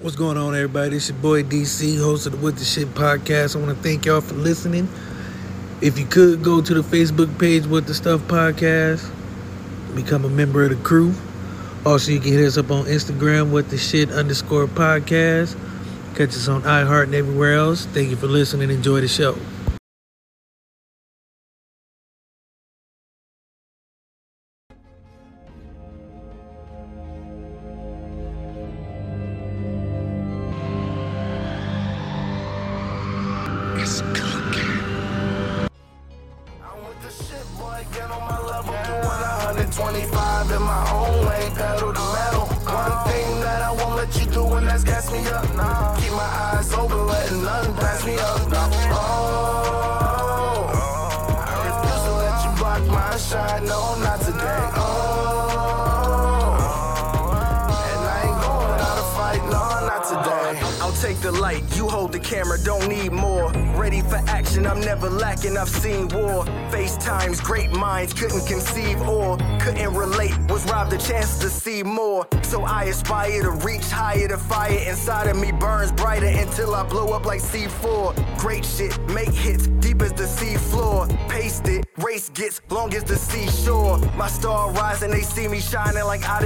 What's going on, everybody? It's your boy DC, host of the What the Shit podcast. I want to thank y'all for listening. If you could go to the Facebook page, What the Stuff Podcast, become a member of the crew. Also, you can hit us up on Instagram, What the Shit underscore podcast. Catch us on iHeart and everywhere else. Thank you for listening. Enjoy the show.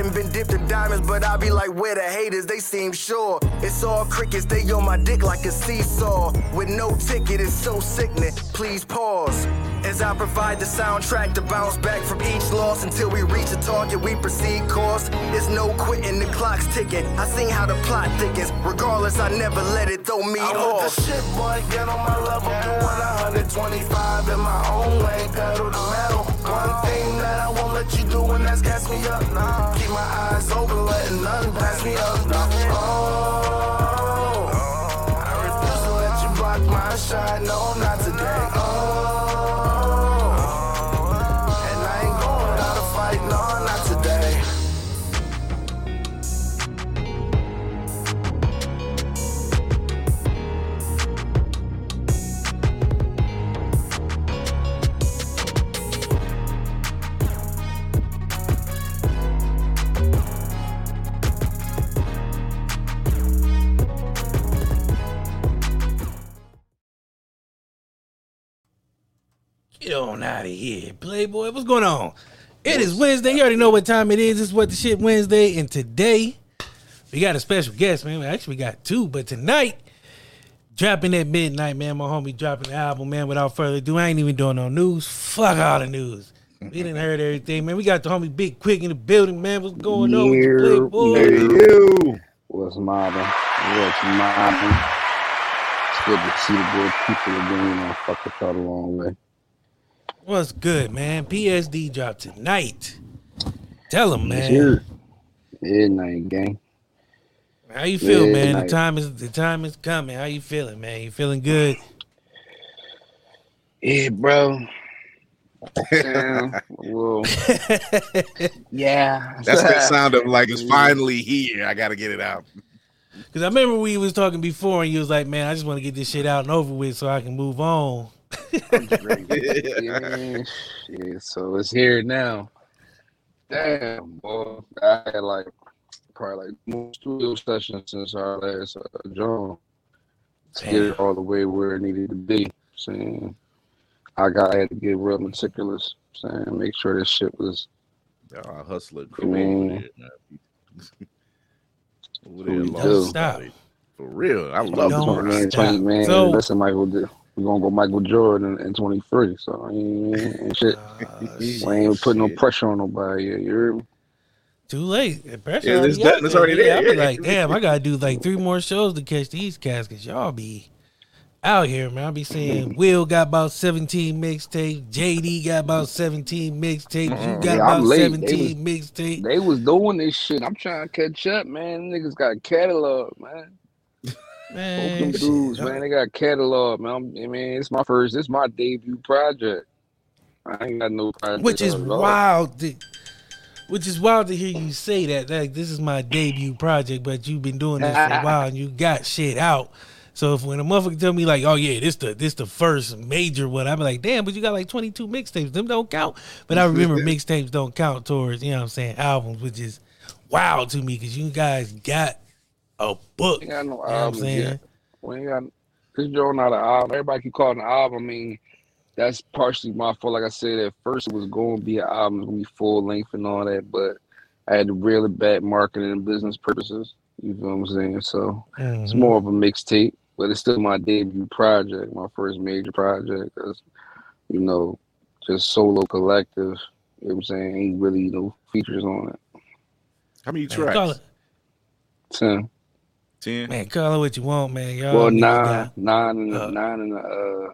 Like been dipped in diamonds, but I be like, where the haters, they seem sure. It's all crickets, they on my dick like a seesaw. With no ticket, it's so sickening. Please pause. As I provide the soundtrack to bounce back from each loss until we reach a target, we proceed course. There's no quitting, the clock's ticking. I seen how the plot thickens. Regardless, I never let it throw me I'm off. with the shit, boy, get on my level. Doing 125 in my own way, pedal to metal. One thing that I won't let you do, that's gas me up. Nah, keep my eyes open, letting nothing pass me up. Nah. Wednesday. You already know what time it is. It's what the shit Wednesday. And today, we got a special guest, man. We actually, got two, but tonight, dropping at midnight, man. My homie dropping the album, man. Without further ado, I ain't even doing no news. Fuck all the news. We didn't heard everything, man. We got the homie Big Quick in the building, man. What's going on with you, Playboy? yeah. You. What's mobbing? What's mobbing? It's good to see the good people again. You know, fuck with y'all the long way. What's good, man? PTSD dropped tonight. Tell them, It's man. here. Midnight gang. How you feel, Yeah, man? The time is the time is coming. How you feeling, man? You feeling good? Yeah, bro. Well, yeah. That's that sound of like it's finally here. I gotta get it out. Because I remember we was talking before, and you was like, "Man, I just want to get this shit out and over with, so I can move on." yeah, shit. So it's here now. Damn, boy. I had like probably like more studio sessions since our last uh, John to get it all the way where it needed to be. Saying I got I had to get real meticulous. Saying make sure this shit was hustler I crew mean, over there, man. Over there, do. Stop. For real. I love Don't this. man, stop. 20, man. So- listen, Michael, we're gonna go Michael Jordan in, in 23. So I ain't, ain't shit. Uh, We ain't putting no pressure on nobody yet. You heard me? too late. The pressure Yeah, it's already done. out It's there. already Yeah, there. I be Yeah. like, damn, I gotta do like three more shows to catch these cats, cause y'all be out here, man. I be saying Will got about 17 mixtapes, JD got about 17 mixtapes, you got Mm-hmm. Yeah, I'm about late. 17 mixtapes. They was doing this shit. I'm trying to catch up, man. Niggas got a catalog, man. Man, them dudes, man, they got catalog, man. I'm, mean, it's my first, it's my debut project. I ain't got no project. which is wild. To, which is wild to hear you say that. Like this is my debut project, but you've been doing this for a while and you got shit out. So if when a motherfucker tell me like, oh yeah, this the this the first major one, I be like, damn, but you got like twenty two mixtapes. Them don't count. But I remember mixtapes don't count towards you know what I'm saying albums, which is wild to me because you guys got a book. We ain't got no You know what I'm saying? yet. We ain't got this joint not an album. Everybody keep calling it an album. I mean, that's partially my fault. Like I said, at first it was going to be an album, it was gonna be full length and all that, but I had to reel it marketing and business purposes. You feel what I'm saying? So it's Mhm. more of a mixtape, but it's still my debut project, my first major project. Cause you know, just solo collective. You know what I'm saying? Ain't really no features on it. How many Man, call tracks? it, Ten. Ten. man, call it what you want, man. Y'all well, niggas nine, nine in the uh, nine in the uh,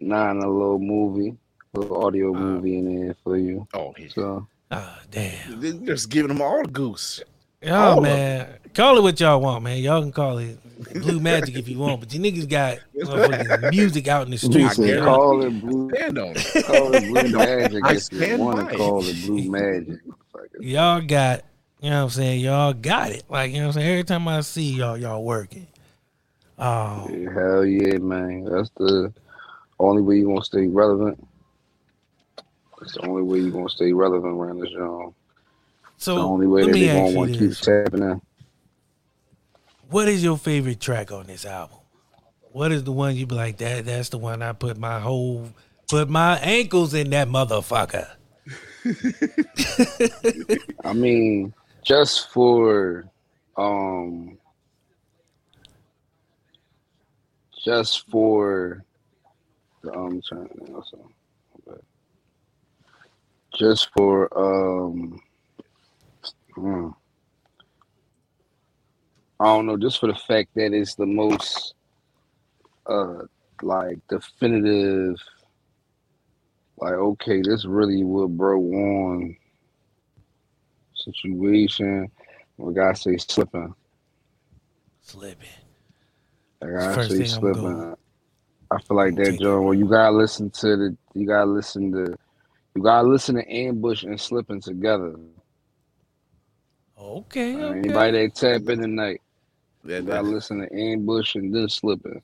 nine a little movie, little audio Uh, movie in there for you. Oh, yeah. So Ah, damn. They're just giving them all the goose. Y'all, All of man, call it what y'all want, man. Y'all can call it blue magic if you want, but you niggas got motherfucking music out in the streets. said, call it blue, Stand on it. call it blue magic I if you stand want to call it blue magic. Y'all got, you know what I'm saying? Y'all got it. Like, you know what I'm saying? Every time I see y'all, y'all working. Oh. Yeah, hell yeah, man. That's the only way you're gonna stay relevant. It's the only way you're gonna stay relevant around this genre. so the only way that me they ask gonna you want to keep tapping in. What is your favorite track on this album? What is the one you be like, that that's the one I put my whole put my ankles in that motherfucker. I mean, just for um just for the um also just for um hmm. I don't know, just for the fact that it's the most uh like definitive like okay, this really what bro on situation. We gotta say slipping. Slipping. I gotta say thing I'm slipping. going- I feel like that, Take it. John. Well, you gotta listen to the. You gotta listen to. You gotta listen to ambush and slipping together. Okay, Uh, okay. Anybody that tap in tonight, you That, gotta listen to ambush and then slipping.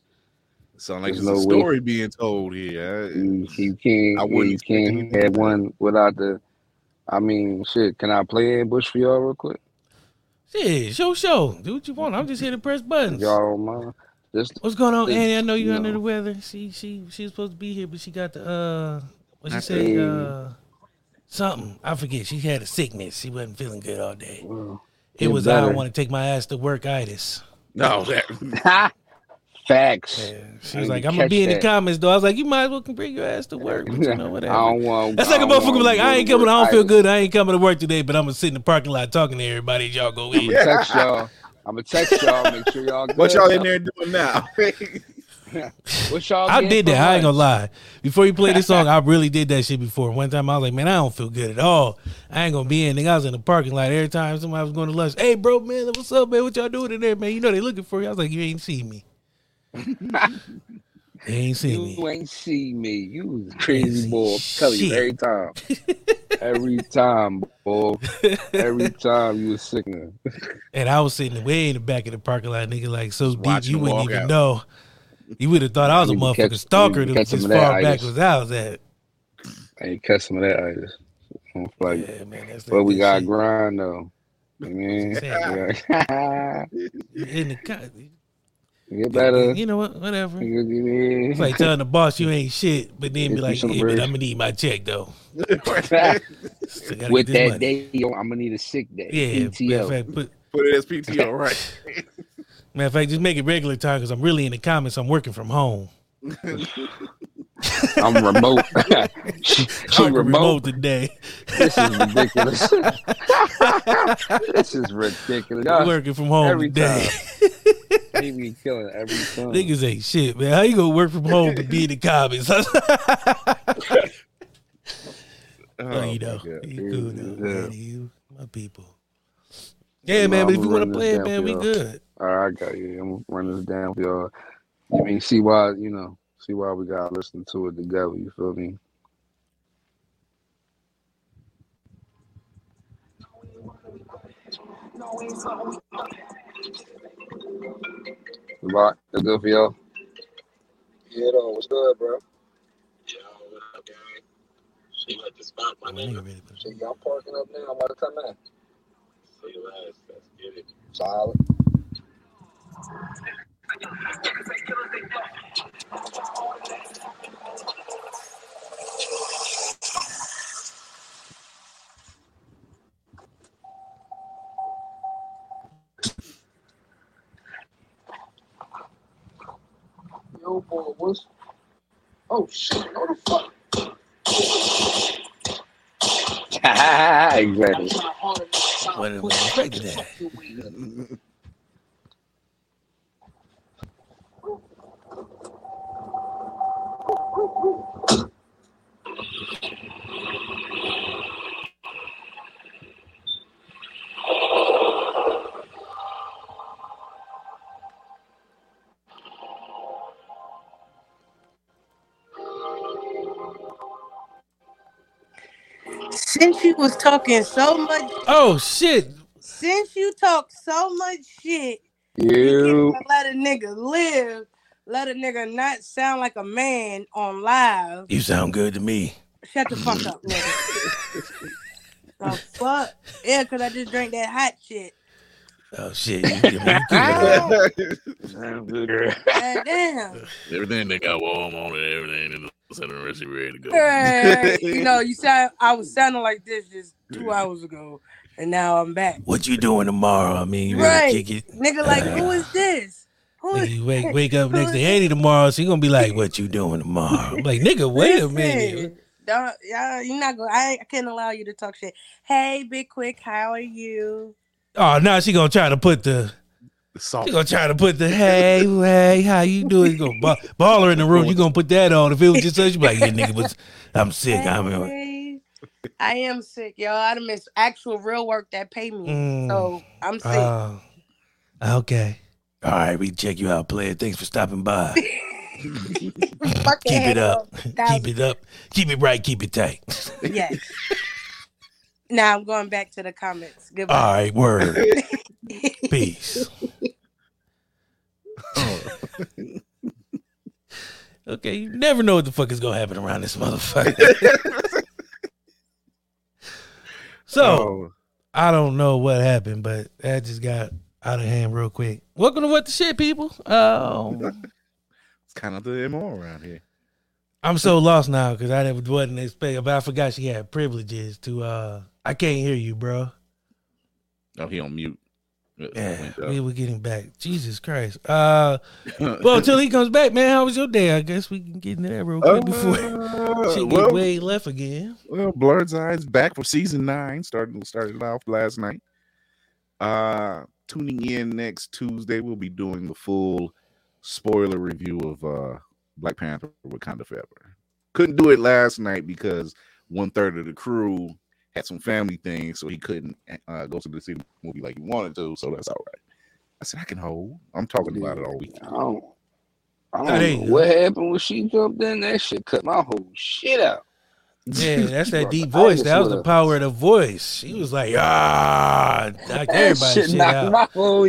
sound like There's it's a no way. story being told here. You, you can't. I wouldn't you can't have one without the. I mean, shit. Can I play Bush for y'all real quick? Shit, show show. Do what you want. I'm just here to press buttons. y'all don't mind. Just What's going on, It's, Annie? I know you you under know. the weather. She she she was supposed to be here, but she got the uh what she I say uh something. I forget. She had a sickness. She wasn't feeling good all day. well, It get was I don't want to take my ass to work itis. no, that, Facts. Yeah. She was like, I'm gonna be in the that. comments though. I was like, you might as well bring your ass to work, but you know I don't want. That's like a motherfucker be want like, I ain't coming, I don't feel good. I ain't coming to work today, but I'm gonna sit in the parking lot talking to everybody y'all go I'm in. gonna text y'all. I'm gonna text y'all. Make sure y'all. Good. what y'all in there doing now? What y'all? I did for that. I ain't gonna lie. Before you play this song, I really did that shit before. One time I was like, man, I don't feel good at all. I ain't gonna be in. Nigga, I was in the parking lot every time somebody was going to lunch. Hey, bro, man, what's up, man? What y'all doing in there, man? You know they looking for you. I was like, you ain't see me. they ain't see me. You ain't see me. You was a crazy boy. I'm telling you every time. every time, boy. Every time you was sickening. And I was sitting way in the back of the parking lot, nigga, like so deep you wouldn't even out. know. You would have thought I was a Need to motherfucking catch- stalker to that catch was some as of that far back itis. as I was at. I ain't catch some of that itis. I'm like, Yeah, man, that's but we got shit. grind though. I mean, yeah. in the co- get better. You know what? Whatever. It's like telling the boss you ain't shit, but then be like, some hey, man. I'm gonna need my check though. With that money. day, yo, I'm gonna need a sick day. Yeah, matter of PTO. fact, put, Put it as PTO, right? matter of fact, just make it regular time because I'm really in the comments. I'm working from home. I'm remote. she she I'm remote. remote today. This is ridiculous. this is ridiculous. I'm working from home every today. He be killing every time. Niggas ain't shit, man. How you gonna work from home but be in the comments? Oh, oh, you know, you good, though, Yeah. man. You my people. Yeah, No, man. But if you want to play it, man, we good. All right, I got you. I'm gonna run this down for y'all. You mean see why you know see why we gotta listen to it together. You feel me? Right, that's good for y'all. Yeah, though. What's good, bro? Yo, what up, gang? She like the spot, my Man, nigga nigga. really put- So y'all parking up now. I'm about to come in. See you last. Let's get it. Solid. Yo, boy, what's. Oh, shit. No, the fuck. exactly. What what expected that? Since you was talking so much, Oh shit! since you talk so much shit, you You. let a nigga live. Let a nigga not sound like a man on live. You sound good to me. Shut the fuck up, nigga. the fuck? Yeah, cause I just drank that hot shit. Oh shit! You, damn. Everything they got warm on it, everything in the center rest ready to go. Hey, you know, you sound. I was sounding like this just two hours ago, and now I'm back. what you doing tomorrow? I mean, you ready Right, kick it? nigga. Like, who is this? Who Nigga, is you wake wake up next to Annie tomorrow. She gonna be like, "What you doing tomorrow?" I'm like, "Nigga, wait a minute." Don't, yeah, you're not going. I, I can't allow you to talk shit. Hey, Big Quick, how are you? Oh, now she gonna try to put the The salt. she gonna try to put the hey hey how you doing? You gonna ball, ball her in the room. You gonna put that on? If it was just her, she be like, "Yeah, nigga, was I'm sick. I'm Hey, I am sick, y'all. I done miss actual real work that pay me, Mm. so I'm sick. Oh, okay. All right, we check you out, player. Thanks for stopping by. Keep it head up. Keep it up. Keep it right. Keep it tight. Yes. now I'm going back to the comments. All Goodbye. right, word. Peace. Okay, you never know what the fuck is gonna happen around this motherfucker. so Oh, I don't know what happened, but that just got out of hand real quick. Welcome to what the shit, people. Um, it's kind of the MO around here. I'm so lost now because I never wasn't expecting, but I forgot she had privileges to. uh I can't hear you, bro. Oh, he on mute. Yeah, we were getting back. Jesus Christ. Uh, well, until he comes back, man. How was your day? I guess we can get into that real quick before Uh, she get way left again. well, Blurred's Eyes back for season nine. Started started off last night. Uh, tuning in next Tuesday, we'll be doing the full spoiler review of uh Black Panther: Wakanda Forever. Couldn't do it last night because one third of the crew had some family things, so he couldn't uh, go to the city movie like he wanted to. So that's all right. I said I can hold. I'm talking about it all week. I don't, I don't know what happened when she jumped in. That shit cut my whole shit out. Yeah, that's that deep voice. That was the power of the voice. She was like, ah, knocked That everybody shit shit knocked out. my whole.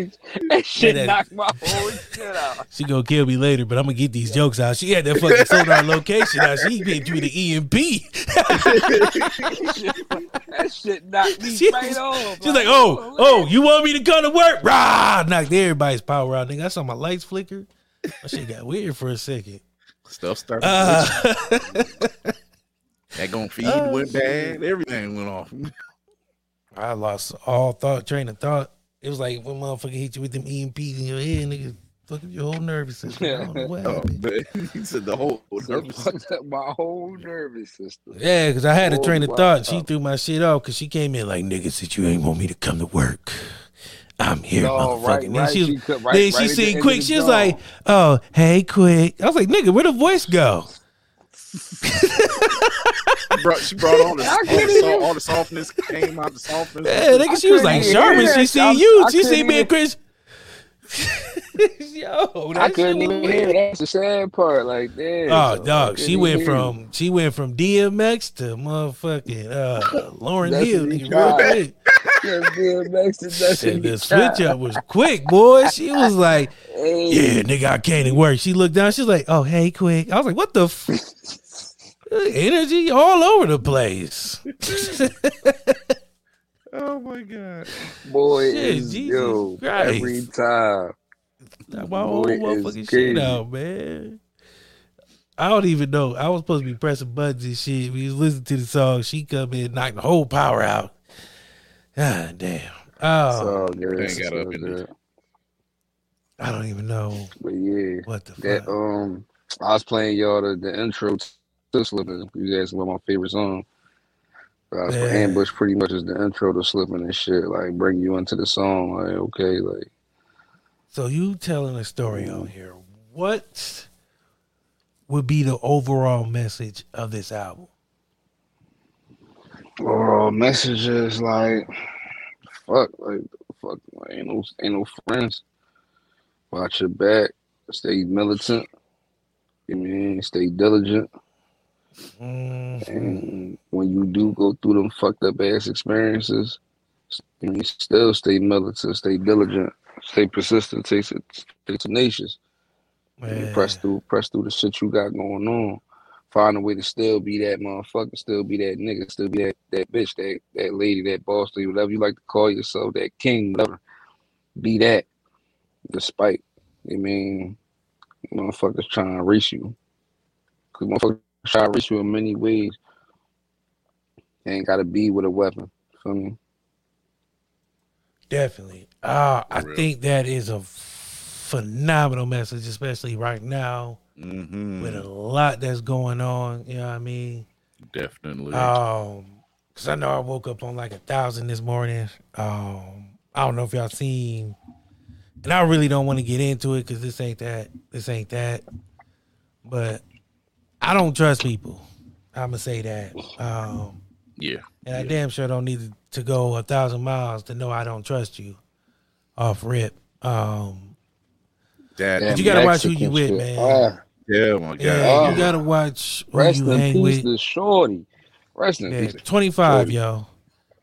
That shit that- knocked my whole shit out. She gonna kill me later, but I'm gonna get these jokes out. She had that fucking sonar location out. She hit you the EMP. that shit knocked me She- right off. She's like, oh, oh, you want me to come to work? Rah! Knocked everybody's power out. Nigga, I saw my lights flicker. That shit got weird for a second. Stuff started. Uh, that gonna feed uh, went shit. bad. Everything went off. I lost all thought, train of thought. It was like when motherfucker hit you with them EMPs in your head, nigga. Fuck up your whole nervous system. I what Oh, he said the whole nervous fucked up my whole nervous system. Yeah, because I had a Oh, train of thought. She threw my shit off because she came in like, nigga, said you ain't want me to come to work. I'm here, No, motherfucker. right, then right. she, was, She right- then right she at seen quick. She was like, oh, hey, quick. I was like, nigga, where the voice go? Brought, she brought all the, all, the, even- so- all the softness came out. The softness. Yeah, nigga, she was like, even Sherman, she that. seen you. I She couldn't seen me and even- Chris. Yo, that I couldn't even weird. hear. That's the sad part. Like, damn. Oh, so dog, she went hear from she went from DMX to motherfucking uh, Lauryn Hill, what he nigga, real quick. you. Just DMX and Shit, the switch up was quick, boy. She was like, Hey. "Yeah, nigga, I can't even work." She looked down. She's like, "Oh, hey, quick." I was like, "What the f-? energy all over the place?" Oh my god. Boy, Shit, is, Jesus yo, Christ. every time. Knock my whole Boy, it's motherfucking shit out, man. I don't even know. I was supposed to be pressing buttons and shit. We was listening to the song. She come in, knock the whole power out. God damn. Oh, all good. Ain't got up in good. I don't even know But yeah, what the that fuck. um, I was playing y'all the, the intro to Slippin'. You guys one of my favorite song. Uh, for Ambush pretty much is the intro to Slippin' and shit. Like bring you into the song. Like okay, like So you telling a story on here. What would be the overall message of this album? overall messages like fuck, like fuck, like, ain't no ain't no friends. Watch your back. Stay militant. You mean stay diligent. Mhm. And when you do go through them fucked up ass experiences, you still stay militant, stay diligent, stay persistent, stay, stay tenacious. And Man. press through, press through the shit you got going on. Find a way to still be that motherfucker, still be that nigga, still be that, that bitch, that that lady, that boss lady, whatever you like to call yourself, that king, whatever. Be that, despite. I mean, motherfuckers trying to reach you. Cause motherfuckers try to reach you in many ways. Ain't gotta be with a weapon. Feel me? Definitely. Uh, I think that is a phenomenal message, especially right now Mm-hmm. with a lot that's going on. You know what I mean? Definitely. Um, cause I know I woke up on like a thousand this morning. Um, I don't know if y'all seen, and I really don't want to get into it because this ain't that. This ain't that. But I don't trust people. I'm gonna say that. Um, yeah. and I Yeah. damn sure don't need to go a thousand miles to know I don't trust you. Off rip. Um, That. That you gotta watch who you with, shit. man. Ah, yeah. My God. yeah, Oh. you gotta watch who rest you in hang peace with. to Shorty. Rest in Yeah, peace. 25, Shorty. yo.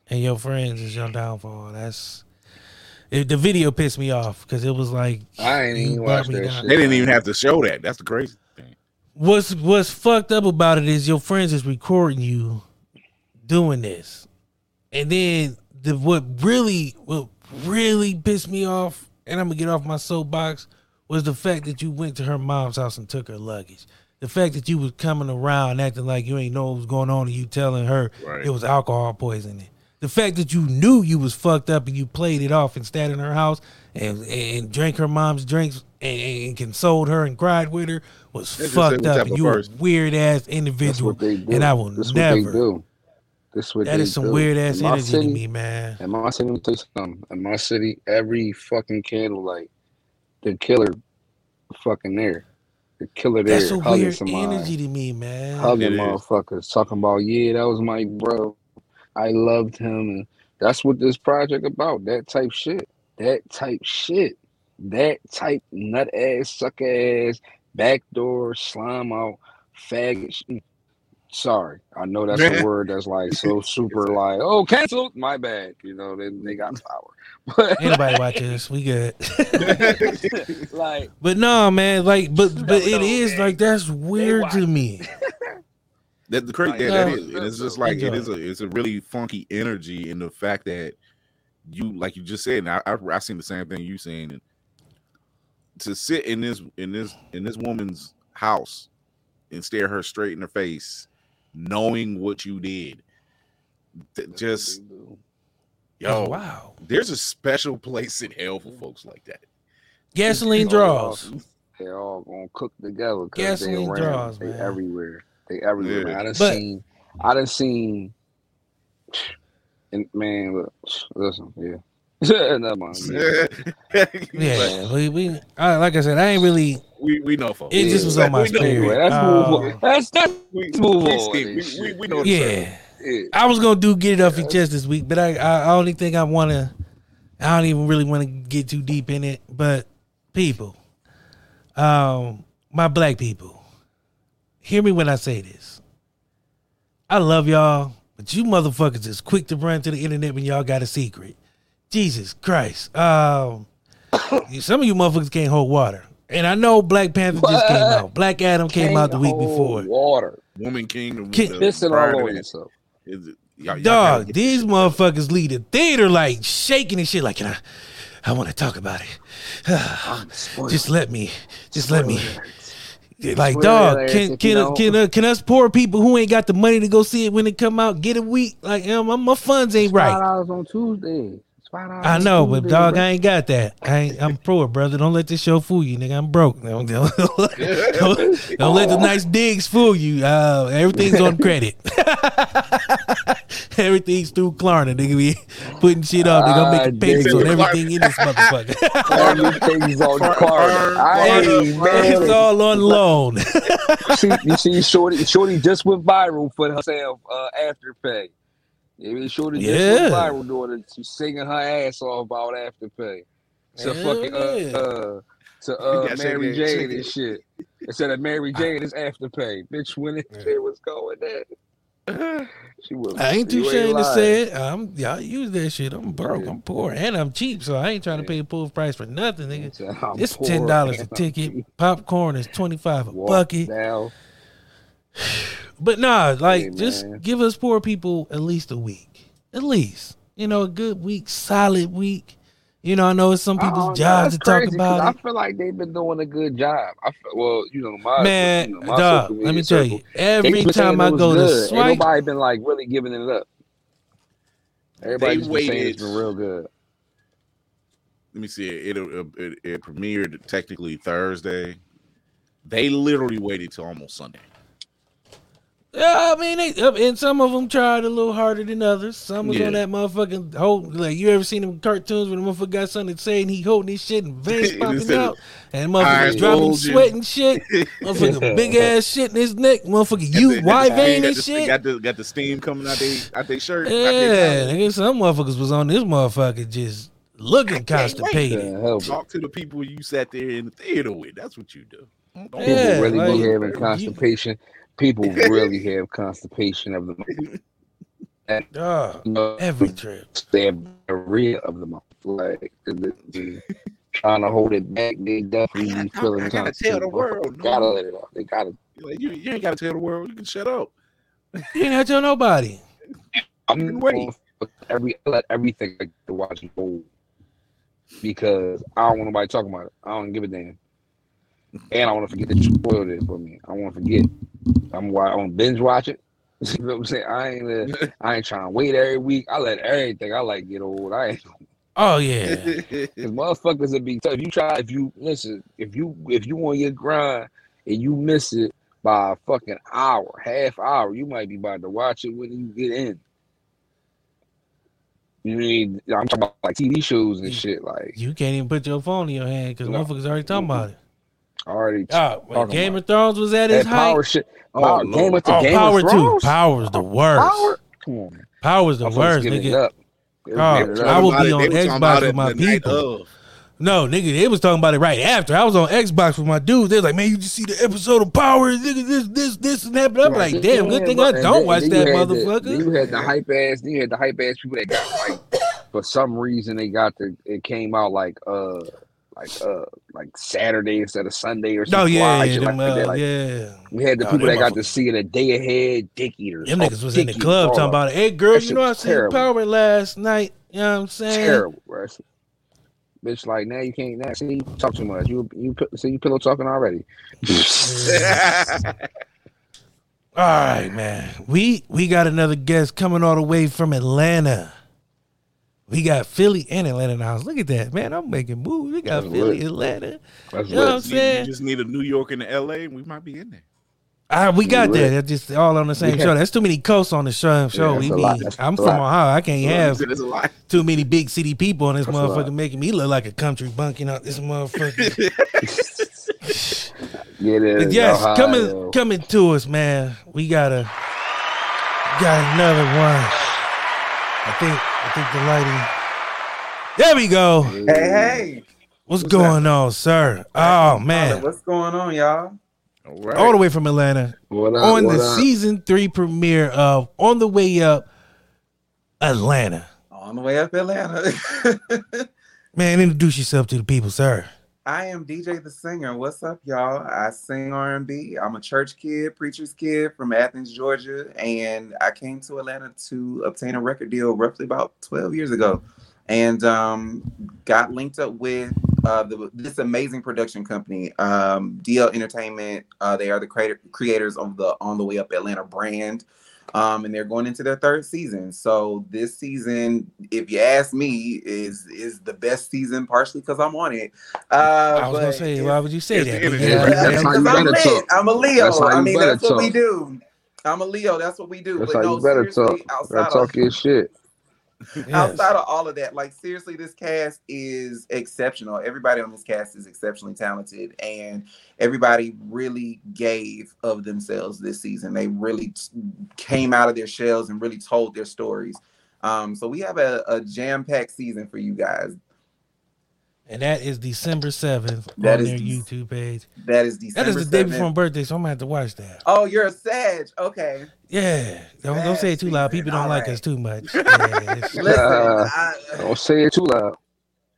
And your friends is your downfall. That's it, the video pissed me off because it was like I ain't even watch that shit. They didn't even have to show that. That's the crazy thing. What's what's fucked up about it is your friends is recording you doing this. And then the what really what really pissed me off, and I'm gonna get off my soapbox, was the fact that you went to her mom's house and took her luggage. The fact that you was coming around acting like you ain't know what was going on and you telling her Right. it was alcohol poisoning. The fact that you knew you was fucked up and you played it off and stayed in her house and and drank her mom's drinks and, and consoled her and cried with her was They fucked up. And of you a weird ass That's individual, what they do. and I will That's what they never. do. That's what That they is some do. weird ass In energy city, to me, man. In my city, let me tell you something. In my city, every fucking candlelight, the killer fucking there. The killer there. That's a hugging weird somebody. energy to me, man. hugging motherfuckers, talking about yeah, that was my bro. I loved him, and that's what this project about. That type shit. That type shit. That type nut ass, suck ass, backdoor, slime out, faggot. Mm, sorry, I know that's a word that's like so super like oh canceled. My bad. You know they they got power, but Anybody watch this? We good. like But no, man, like, but but never it know, is man. like that's weird to me. That the crazy Like, yeah, that no. is. And it's just like it is a it's a really funky energy in the fact that you like you just said, and I I, I seen the same thing you saying, and to sit in this in this in this woman's house and stare her straight in her face, knowing what you did, th- just yo, Oh, wow. there's a special place in hell for folks like that. Gasoline draws. They all gonna cook together because they Gasoline around. draws, they man. everywhere. They everywhere. Yeah. I done But- seen. I done seen. And man, look, listen, yeah. Never mind. Yeah. Yeah, we, we I, like I said, I ain't really. we we know folks. It just was on my We spirit. Anyway, let's Uh, move on. Let's let's We, move we, on. we, we, we know. Yeah, Yeah. I was gonna do get it off your chest this week, but I I, I only think I want to. I don't even really want to get too deep in it, but people, um, my black people, hear me when I say this. I love y'all, but you motherfuckers is quick to run to the internet when y'all got a secret. Jesus Christ. Um, some of you motherfuckers can't hold water. And I know Black Panther just came out. Black Adam came out the week hold before. Water. Woman Kingdom. King- uh, Pissing all to over yourself. is it- y'all- y'all Dog, these motherfuckers leave the theater like shaking and shit. Like, can I, I want to talk about it. Just let me, just let me. Like Spoiler dog, can can uh, can uh, can us poor people who ain't got the money to go see it when it come out get a week? Like um, my, my funds ain't Five right. dollars on Tuesday. It's five. I know, but dog, bro. I ain't got that. I ain't, I'm poor, brother. Don't let this show fool you, nigga. I'm broke. Don't, don't, don't- don't let the nice digs fool you. Uh, everything's on credit. everything's through Klarna. Nigga, we putting shit up. They gonna make payments nigga. on everything in this motherfucker. Everything's on the card. Hey, it's man. all on loan. see, you see, Shorty, Shorty just went viral for herself uh, Afterpay. I mean, Shorty just Yeah. went viral doing it. She's singing her ass off about Afterpay. To Hell fucking uh, yeah. uh to uh gotta say Mary that Jane shit. and shit. Instead of Mary Jane, it's Afterpay. Bitch, when it shit was going there, she was. I ain't too ashamed to say it. I'm yeah, I use that shit. I'm broke. I'm poor, and I'm cheap, so I ain't trying to pay a full price for nothing, nigga. Said, I'm It's ten dollars a ticket. Popcorn is twenty five a Walk bucket. down. But nah, like Hey, just give us poor people at least a week. At least. You know, a good week, solid week. You know, I know it's some people's don't jobs that's to talk crazy, 'cause about I feel like they've been doing a good job. I feel, well, you know, my Man, you know, my dog, let me media tell circle, you, every they been saying time I go to good. Ain't swipe, nobody been like really giving it up. Everybody They just been saying it's waited- been real good. Let me see. It it, it it premiered technically Thursday. They literally waited till almost Sunday. Yeah, I mean, they, uh, and some of them tried a little harder than others. Some was Yeah. on that motherfucking hold. Like you ever seen them cartoons when the motherfucker got something to say and he holding his shit and veins popping Instead out, and motherfucker dropping sweat and shit. Motherfucker big ass shit in his neck. Motherfucker you Y vein and shit. Got the got the steam coming out they out they shirt. Yeah, their nigga, some motherfuckers was on this motherfucker just looking constipated. Can't help it. Talk to the people you sat there in the theater with. That's what you do. Don't- People Yeah, really like, be having you- constipation. People really have constipation of the month. Dog, ah, You know, every trip. they have diarrhea of the month. Like the- the- trying to hold it back, they definitely be feeling I gotta tell the constipated. world, Gotta let it out. They gotta. Like, you, you ain't got to tell the world. You can shut up. You ain't had to tell nobody. I'm can wait. going for every let everything like to watch it whole because I don't want nobody talking about it. I don't give a damn, and I want to forget that you spoiled it for me. I want to forget. I'm why I want binge watch it. you know what I'm saying? I ain't uh, I ain't trying to wait every week. I let everything I like get old. I ain't Oh yeah. because motherfuckers would be tough. If you try, if you listen, if you if you on your grind and you miss it by a fucking hour, half hour, you might be about to watch it when you get in. You mean I'm talking about like TV shows and shit. Like You can't even put your phone in your hand because No. motherfuckers already talking about it. Already Oh, when Talking Game about of Thrones was at that its height. power shit. Oh, Power, Lord. Game of, Oh, Game Power of too. Thrones? Power's the worst. Power? Come on, man. Power's the Motherfuckers worst, nigga. up. Oh, I will be on they was talking Xbox with my people. No, nigga, they was talking about it right after. I was on Xbox with my dudes. They was like, man, you just see the episode of Power, nigga, this, this, this, and that. But I'm like, damn, good thing I don't watch that you the- motherfucker. you had the hype ass. You had the hype ass people that got like for some reason they got the it came out like uh like uh like Saturday instead of Sunday or something. Oh something. yeah, yeah, them, like uh, Like, yeah. We had the Oh, people that got to see it a day ahead, dick eaters. Them Oh, niggas was in the club eaters, talking about it. Hey, girl, That you shit know I was seen terrible. Power last night. You know what I'm saying? terrible, bro. Bitch, like now you can't now see you talk too much. You you pi- see you pillow talking already. All right, man. We we got another guest coming all the way from Atlanta. We got Philly and Atlanta now. Look at that, man. I'm making moves. We got That's Philly, lit. Atlanta. That's You know what I'm lit. You saying? just need a New York and a LA, and we might be in there. Ah, we got lit. that. That's just all on the same Yeah. show. That's too many coasts on the show. show. that's we be, I'm from lot. Ohio. I can't have There's a lot. too many big city people on this That's motherfucker making me look like a country bunking out this motherfucker. Get it. But yes, Ohio. coming coming to us, man. We got a got another one. I think I think the lighting. There we go. Hey, hey. What's, What's going on, sir? Oh man, What's going on, y'all? All right. all the way from Atlanta What up, on what the up? season three premiere of On the Way Up Atlanta. On the way up Atlanta. Man, introduce yourself to the people, sir. I am DiiJai the singer. What's up, y'all? I sing R&B. I'm a church kid, preacher's kid from Athens, Georgia, and I came to Atlanta to obtain a record deal roughly about 12 years ago. and um, got linked up with uh, the, this amazing production company, um, DL Entertainment. Uh, they are the creator, creators of the On the Way Up Atlanta brand. Um, and they're going into their third season. So this season, if you ask me, is is the best season, partially because I'm on it. Uh, I was gonna say, it's- why would you say that? the But yeah, That's how you because I'm better lit. talk. I'm a Leo. That's how I mean, better that's what we do. I'm a Leo. That's what we do. That's but how no, you better talk. outside Gotta of talk your shit. Yes. outside of all of that, like seriously, this cast is exceptional. Everybody on this cast is exceptionally talented, and everybody really gave of themselves this season. They really t- came out of their shells and really told their stories. Um, so we have a, a jam-packed season for you guys. And that is December seventh That on is their Dec- YouTube page. That is That December. is the day 7th. before my birthday, so I'm gonna have to watch that. Oh, you're a Sag. Okay. Yeah, don't, don't say it too loud. People don't like alright. us too much. Yeah, Listen, Uh, I, Don't say it too loud.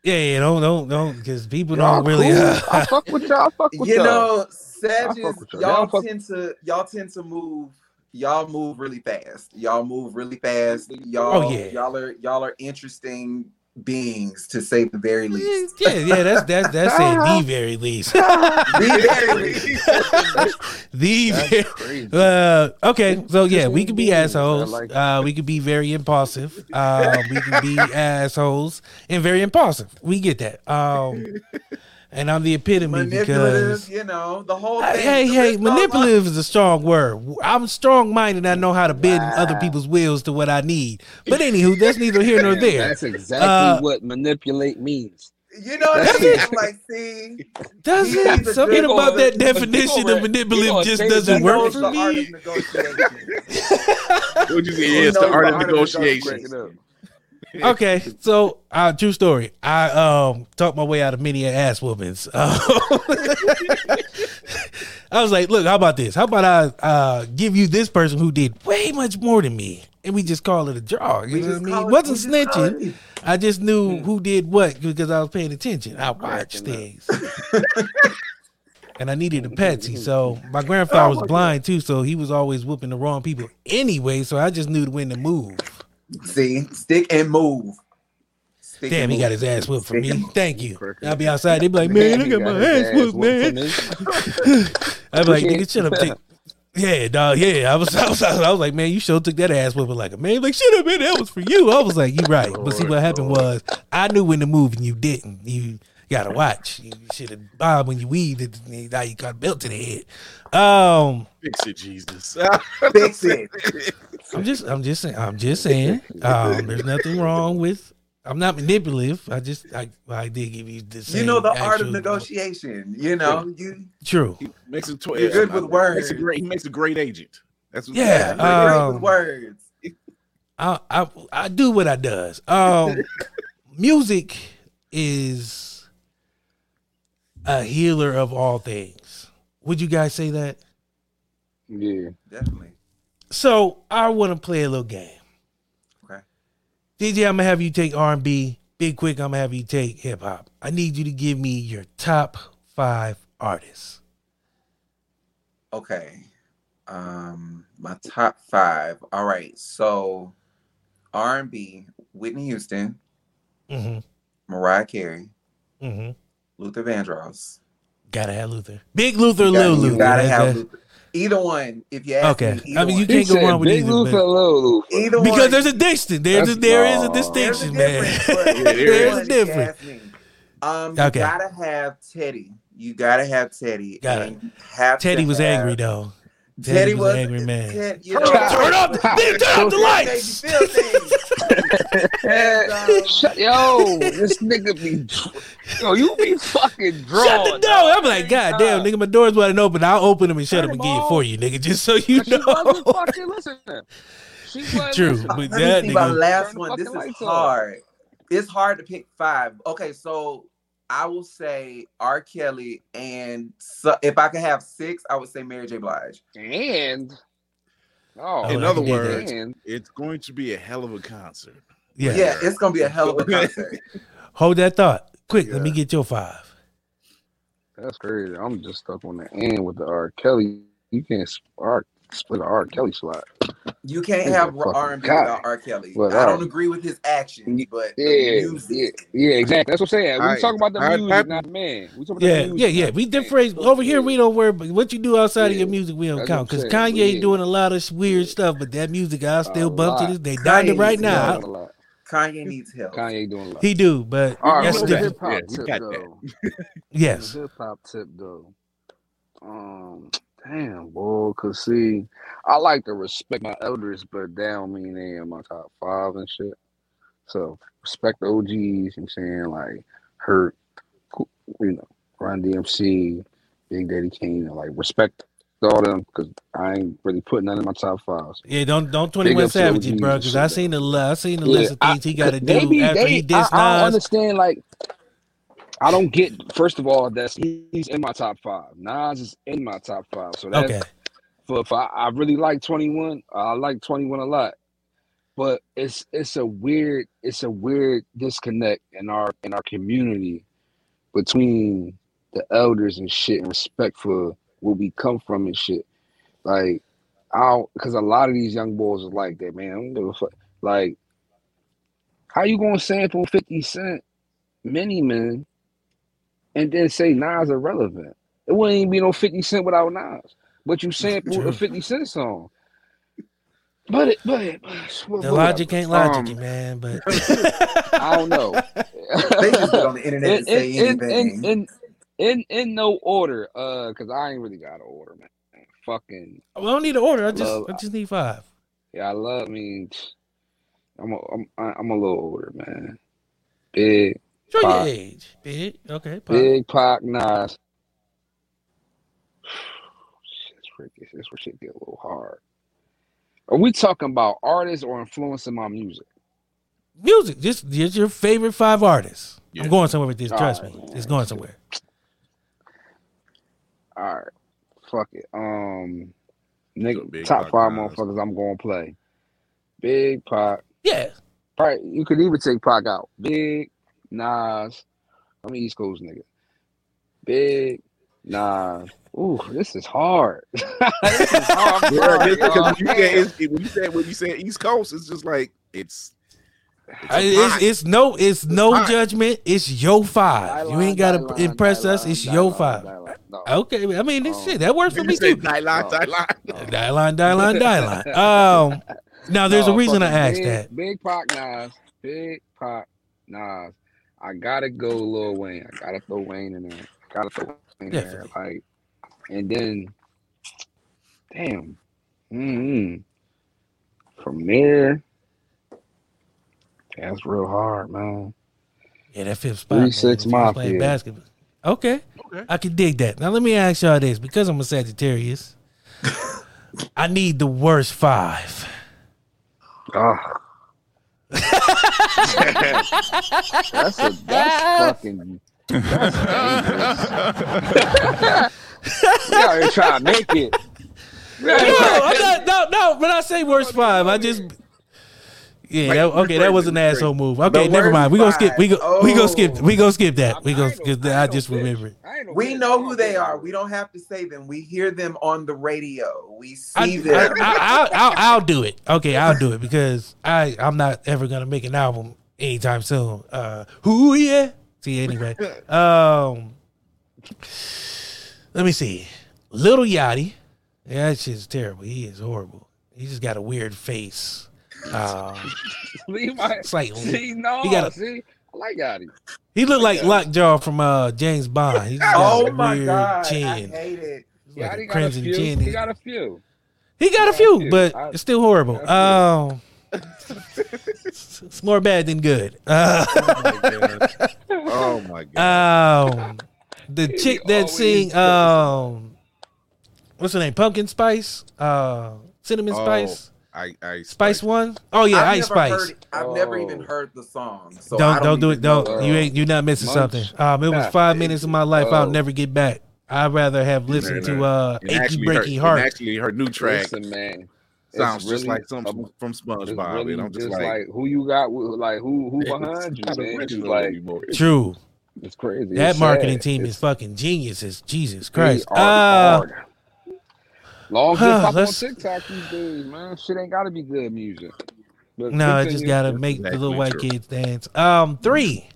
yeah, yeah, don't, don't, don't, because people Y'all don't really. cool. I fuck with y'all. I fuck with you y'all. know, I Sages, fuck with y'all. y'all Y'all fuck- tend to y'all tend to move. Y'all move really fast. Y'all move really fast. Y'all, Oh, yeah. y'all are y'all are interesting beings to say the very least. yeah, yeah, that's that's that's it. The very least. the very least. the very, crazy. uh, okay, so yeah, we could be assholes. like. Uh, we could be very impulsive. Uh, we can be assholes and very impulsive. We get that. Um, and I'm the epitome because you know, the whole thing. hey, The hey, list goes on. manipulative is a strong word. I'm strong minded. I know how to bend other people's wills to what I need. But anywho, that's neither here nor there. That's exactly Uh, what manipulate means. You know what I mean? like, see, Does it? Something good about that definition of manipulative just doesn't work for me. What'd you say? Who Yeah, it's the knows art the of art of negotiation. Okay, so uh, true story. I um talked my way out of many ass whoopings. Uh, I was like, look, how about this? How about I uh give you this person who did way much more than me, and we just call it a draw. You We know what I mean? it- wasn't we just call snitching. it- I just knew who did what because I was paying attention. I watched Cracking things. and I needed a patsy. So my grandfather was blind too, so he was always whooping the wrong people anyway. So I just knew when to move. See, stick and move. Stick Damn, and he got his ass whooped for me. Thank you. Cracking I'll be outside. They be like, man, I He got my his ass whooped, whooped man. I'd be like, nigga, shut up, dick. Yeah, dog. Yeah, I was, I was, I was like, man, you sure took that ass whooping like a man. Like, shut up, man. That was for you. I was like, you right. But see, what happened was, I knew when to move and you didn't. You gotta watch. You should have bobbed when you weaved. it. Now you got a belt to the head. Um, Fix it, Jesus. Fix it. I'm just, I'm just saying, I'm just saying. Um, there's nothing wrong with. I'm not manipulative. I just, I, I did give you the You know the art of negotiation. You know, you True. makes a tw- You're good with Makes words. a great. He makes a great agent. That's what Yeah, you're great Um, with words. I, I I do what I does. Um, music is a healer of all things. Would you guys say that? Yeah. Definitely. So I want to play a little game. Okay. DiiJai, I'm gonna have you take R&B. Big quick, I'm gonna have you take hip hop. I need you to give me your top five artists. Okay. Um, my top five. All right. So, R and B: Whitney Houston, Mm-hmm. Mariah Carey, Mm-hmm. Luther Vandross. Gotta have Luther. Big Luther, You little gotta, you Luther. gotta have a- Luther. Either one, if you ask Okay. me. I mean, you one. can't go said wrong with Big either. Luther, but- Lil Luther. Either Because one. there's a distinction. There's a, That's- there is a no. distinction, There's a man. difference, but Yeah, there either is. one, if you Different. ask me. Um, you Okay. gotta have Teddy. You gotta have Teddy. Got and you have Teddy was have- angry though. Teddy, Teddy was was an angry man. Ted, you know, Turn up, nigga, turn up the lights. Made you feel. And, um, Shut, yo, this nigga be, yo, you be fucking drawn. Shut the door. dog. I'm like, God damn, nigga, my door's wide open. I'll open them and shut them them again for you, nigga, just so you She wasn't know. fucking listening. She wasn't True, listening. but Let that me see my last one. This is lights off. hard. It's hard to pick five. Okay, so I will say R. Kelly, and so if I could have six, I would say Mary J. Blige. And, oh, In I other words, and, it's going to be a hell of a concert. Yeah. Yeah, it's gonna be a hell of a concert. Hold that thought. Quick, let me get your five. that's crazy. I'm just stuck on the end with the R. Kelly. You can't, s- R. split R Kelly slot. You can't He's have R and B without R. Kelly. But, I don't agree with his actions, but the Yeah, music. yeah, yeah, exactly. That's what I'm saying. We I- talking about the I- music, I- not the man. We talking about Yeah, the music, yeah, yeah. not We the man. different over here. We don't worry. About what you do outside of your music, we don't That's count. Because. Kanye Yeah. doing a lot of weird stuff, but that music I still A bump to lot. this day. Diamond Kanye right now, Doing a lot. Kanye needs help. Kanye doing a lot. he do, but All right, that's the different. hip hop tip got though. Yes. The hip hop tip though. Um, damn, boy, cause see, I like to respect my elders, but that don't mean they in my top five and shit. So respect the OGs. You know what I'm saying like Hurt, you know, Run DMC, Big Daddy Kane, and like respect all them because I ain't really putting none in my top fives. Yeah, don't don't Twenty One up to Savage, OGs bro. Because I seen the I seen the Yeah, list of I- things he got to do after they- he I, dissed I don't understand. Like, I don't get. First of all, that's he's in my top five. Nas is in my top five. So that's Okay, for if I, I really like Twenty One. I like Twenty One a lot, but it's it's a weird it's a weird disconnect in our in our community between the elders and shit and respect for where we come from and shit. Like, I don't because a lot of these young boys are like that, man. I don't give a fuck. Like, how you gonna sample Fifty Cent, Many Men, and then say Nas irrelevant? It wouldn't even be no Fifty Cent without Nas. But you sampled a Fifty Cent song. But it, but, it, but the logic ain't logic, Um, man. But I don't know. They just get on the internet in, and say in, in, anything. in, in, in, in no order, uh, because I ain't really got an order, man. Fucking we don't need an order. I just Love- I just need five. yeah, I love. I mean, I'm a, I'm I'm a little older, man. Big, Show your age, big. Okay, pop. big Pac, Nas. Shit's tricky. This where shit get a little hard. Are we talking about artists or influencing my music? music. Just just your favorite five artists. Yeah. I'm going somewhere with this. Trust Alright, me, man. it's going somewhere. All right, fuck it. Um, nigga, Big top five Nas. motherfuckers I'm gonna play. Big Pac. Yeah, Right, you could even take Pac out. Big Nas. I'm an East Coast nigga. Big Nas. Ooh, this is hard. this is hard. Yeah, sorry, because y'all. when you say when you say when you say East Coast, it's just like it's. I- It's, it's, hot. it's no it's no hot. judgment. It's your five. You ain't gotta line, impress die us. line, It's die your five. die line. No, Okay, I mean this Um, shit that works for me too. die line, No. die line. no. Line, die line, die. Um, now there's a reason I asked big, that. Big Pac Nas. Big Pac Nas. I gotta go Lil Wayne. I gotta throw Wayne in there. I Gotta throw Wayne in there. Definitely. Like, and then, damn. hmm From there, that's real hard, man. Yeah, that fifth spot. Three, six if playing Mafia. basketball. Okay, Okay. I can dig that. Now let me ask y'all this because I'm a Sagittarius. I need the worst five. Oh. That's a that's fucking that's we out trying to make it. No, I'm not, no, no. When I say worst five, I just yeah. Like, That, okay, that was an rephrase asshole move. Okay, never mind. We gonna skip. We go. We go Oh. skip. We go skip that. We go ain't skip that. I I just remember it. I ain't no We know who they are. We don't have to say them. We hear them on the radio. We I, see I, them. I, I'll, I'll do it. Okay, I'll do it because I I'm not ever gonna make an album anytime soon. Uh, who yeah? See anyway. Um, let me see. Lil Yachty. Yeah, that shit's terrible. He is horrible. He just got a weird face. Um, Leave my it's like see no he got a- see I like Gotti. he looked like Lockjaw from uh, James Bond. He's got oh a my weird god, I hate it. Yeah, Like a he got a few. chin. He got a few. He got a few, few. but I- it's still horrible. got a Um, it's more bad than good. Uh, Oh my god. um, the He chick that always sing um, what's her name? Pumpkin Spice, uh, cinnamon Oh, spice, I I spice one. Oh yeah, I've ice spice. Heard. I've never Oh. even heard the song. So don't I don't, do it. Don't know. you ain't you not missing Munch. something. Um, it was Yeah. five minutes of my life I'll Oh. never get back. I'd rather have listened No, to no. uh, And "Achy actually, her, Heart." actually, her new track Listen, man. it's sounds just like some a- from It's SpongeBob, really and I'm just just like, like, who you got with like who who behind you, man. It's like. True. it's crazy. That It's marketing sad. team It's is fucking geniuses. Jesus Christ. hard- Uh, hard. Long as it pop on Let's- TikTok these days, man. Shit ain't gotta be good music. But No, I just gotta make the little white true. kids dance. Um, three.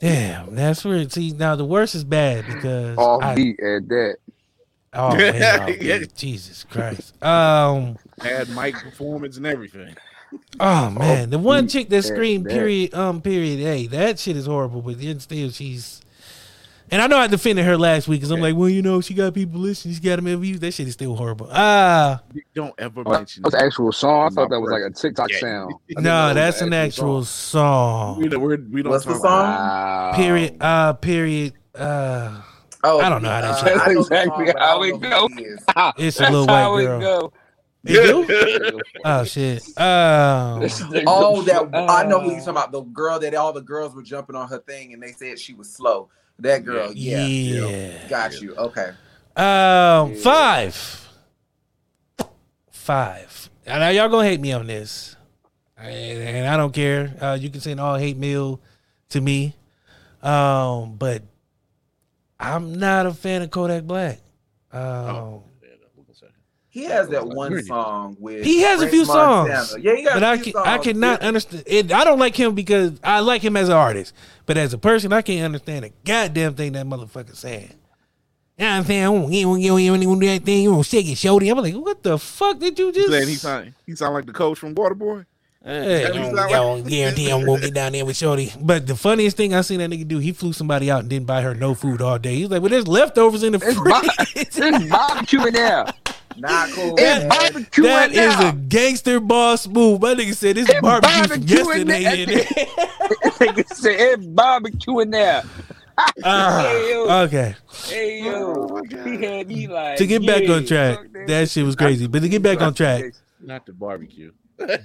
Damn, that's where. See, now the worst is bad because all I, beat at that. oh man, off beat. Jesus Christ. Um, Had mic performance and everything. oh man, the one chick that screamed that. period um period. Hey, that shit is horrible. But then still, she's. And I know I defended her last week because I'm like, well, you know, she got people listening. She got them views. That shit is still horrible. Ah, Don't ever Oh, that mention was an actual song. I thought that was like a. TikTok Yeah. sound. I didn't know no, it that's an actual song. We don't, we're, we don't What's the song? Wow. Period. Uh, period. Uh, Oh, I don't know how that shit- That's the exactly song, how don't it know who he is. it's a little how white it girl. go. You do? Oh shit. Um, This Oh, that go- I know who you're talking about. The girl that all the girls were jumping on her thing, and they said she was slow. That girl, yeah, yeah. got you. Okay, Um, five. Five. Now y'all gonna hate me on this, and, and I don't care. Uh, you can send all hate mail to me, um, but I'm not a fan of Kodak Black. Um, he has that one song with. He has a few Montana. songs. Yeah, he got but a I few can I cannot Yeah. understand it. I don't like him because I like him as an artist, but as a person, I can't understand a goddamn thing that motherfucker saying. You know what I'm saying? Oh, You don't, you don't, you don't, you don't do that thing. You don't shake it, shorty. I'm like, what the fuck did you You just? saying he sound he sound like the coach from Waterboy? Hey, That I don't, like- I don't guarantee I'm gonna get down there with Shorty. But the funniest thing I seen that nigga do, he flew somebody out and didn't buy her no food all day. He's like, well, there's leftovers in the It's, bar- fridge. it's barbecue in there. Not cool. It's barbecue That in is there. a gangster boss move. My nigga said this It's barbecue barbecue yesterday. in there. Nigga said it's barbecue in there. Ah, Hey, yo. okay. Hey yo, he had me like To get back yeah, on track, that. that shit was crazy. But to get back on track, Not the barbecue.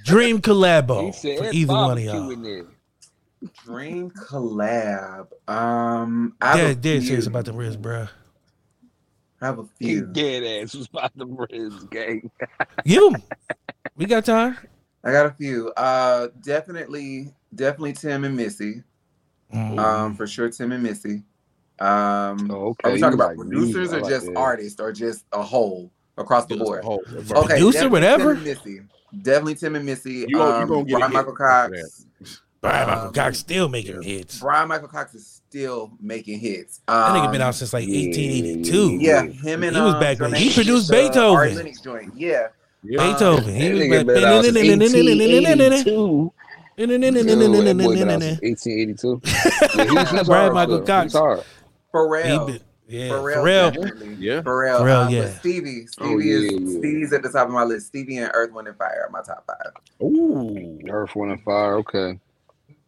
dream he collabo said for either one of y'all. Dream collab. Um, I have Yeah, a dead few. serious about the wrist, bro. I have a He few. dead ass was about the Riz gang. Give him. We got time. I got a few. Uh, definitely, definitely Tim and Missy. Mm. Um, for sure, Tim and Missy. Um, Oh, okay. are we talking about like producers music. Or like just that. artists or just a whole across the board? Oh, Okay, Producer, definitely whatever. Tim and Missy. Definitely Tim and Missy. You gon- you um, gonna get a Bryan Michael after Cox. Bryan Michael Um, Cox still making hits. Bryan Michael Cox is still making hits. That nigga Um, been out since like 1882. Yeah, him and He was um, back when- he produced Dupri, uh, Ari Beethoven. Lennox joint. Yeah, Beethoven. He was back. been out since 1882. Yo, that boy been out since 1882. Yeah, he's, he's Bryan Michael. Cox. He's hard. Pharrell. He been- Yeah, Pharrell, Pharrell. Yeah. Pharrell, Pharrell, um, yeah. Stevie, Stevie Oh, yeah, is yeah. Stevie's at the top of my list. Stevie and Earth, Wind and Fire are my top five. Ooh, Earth, Wind, and Fire. Okay.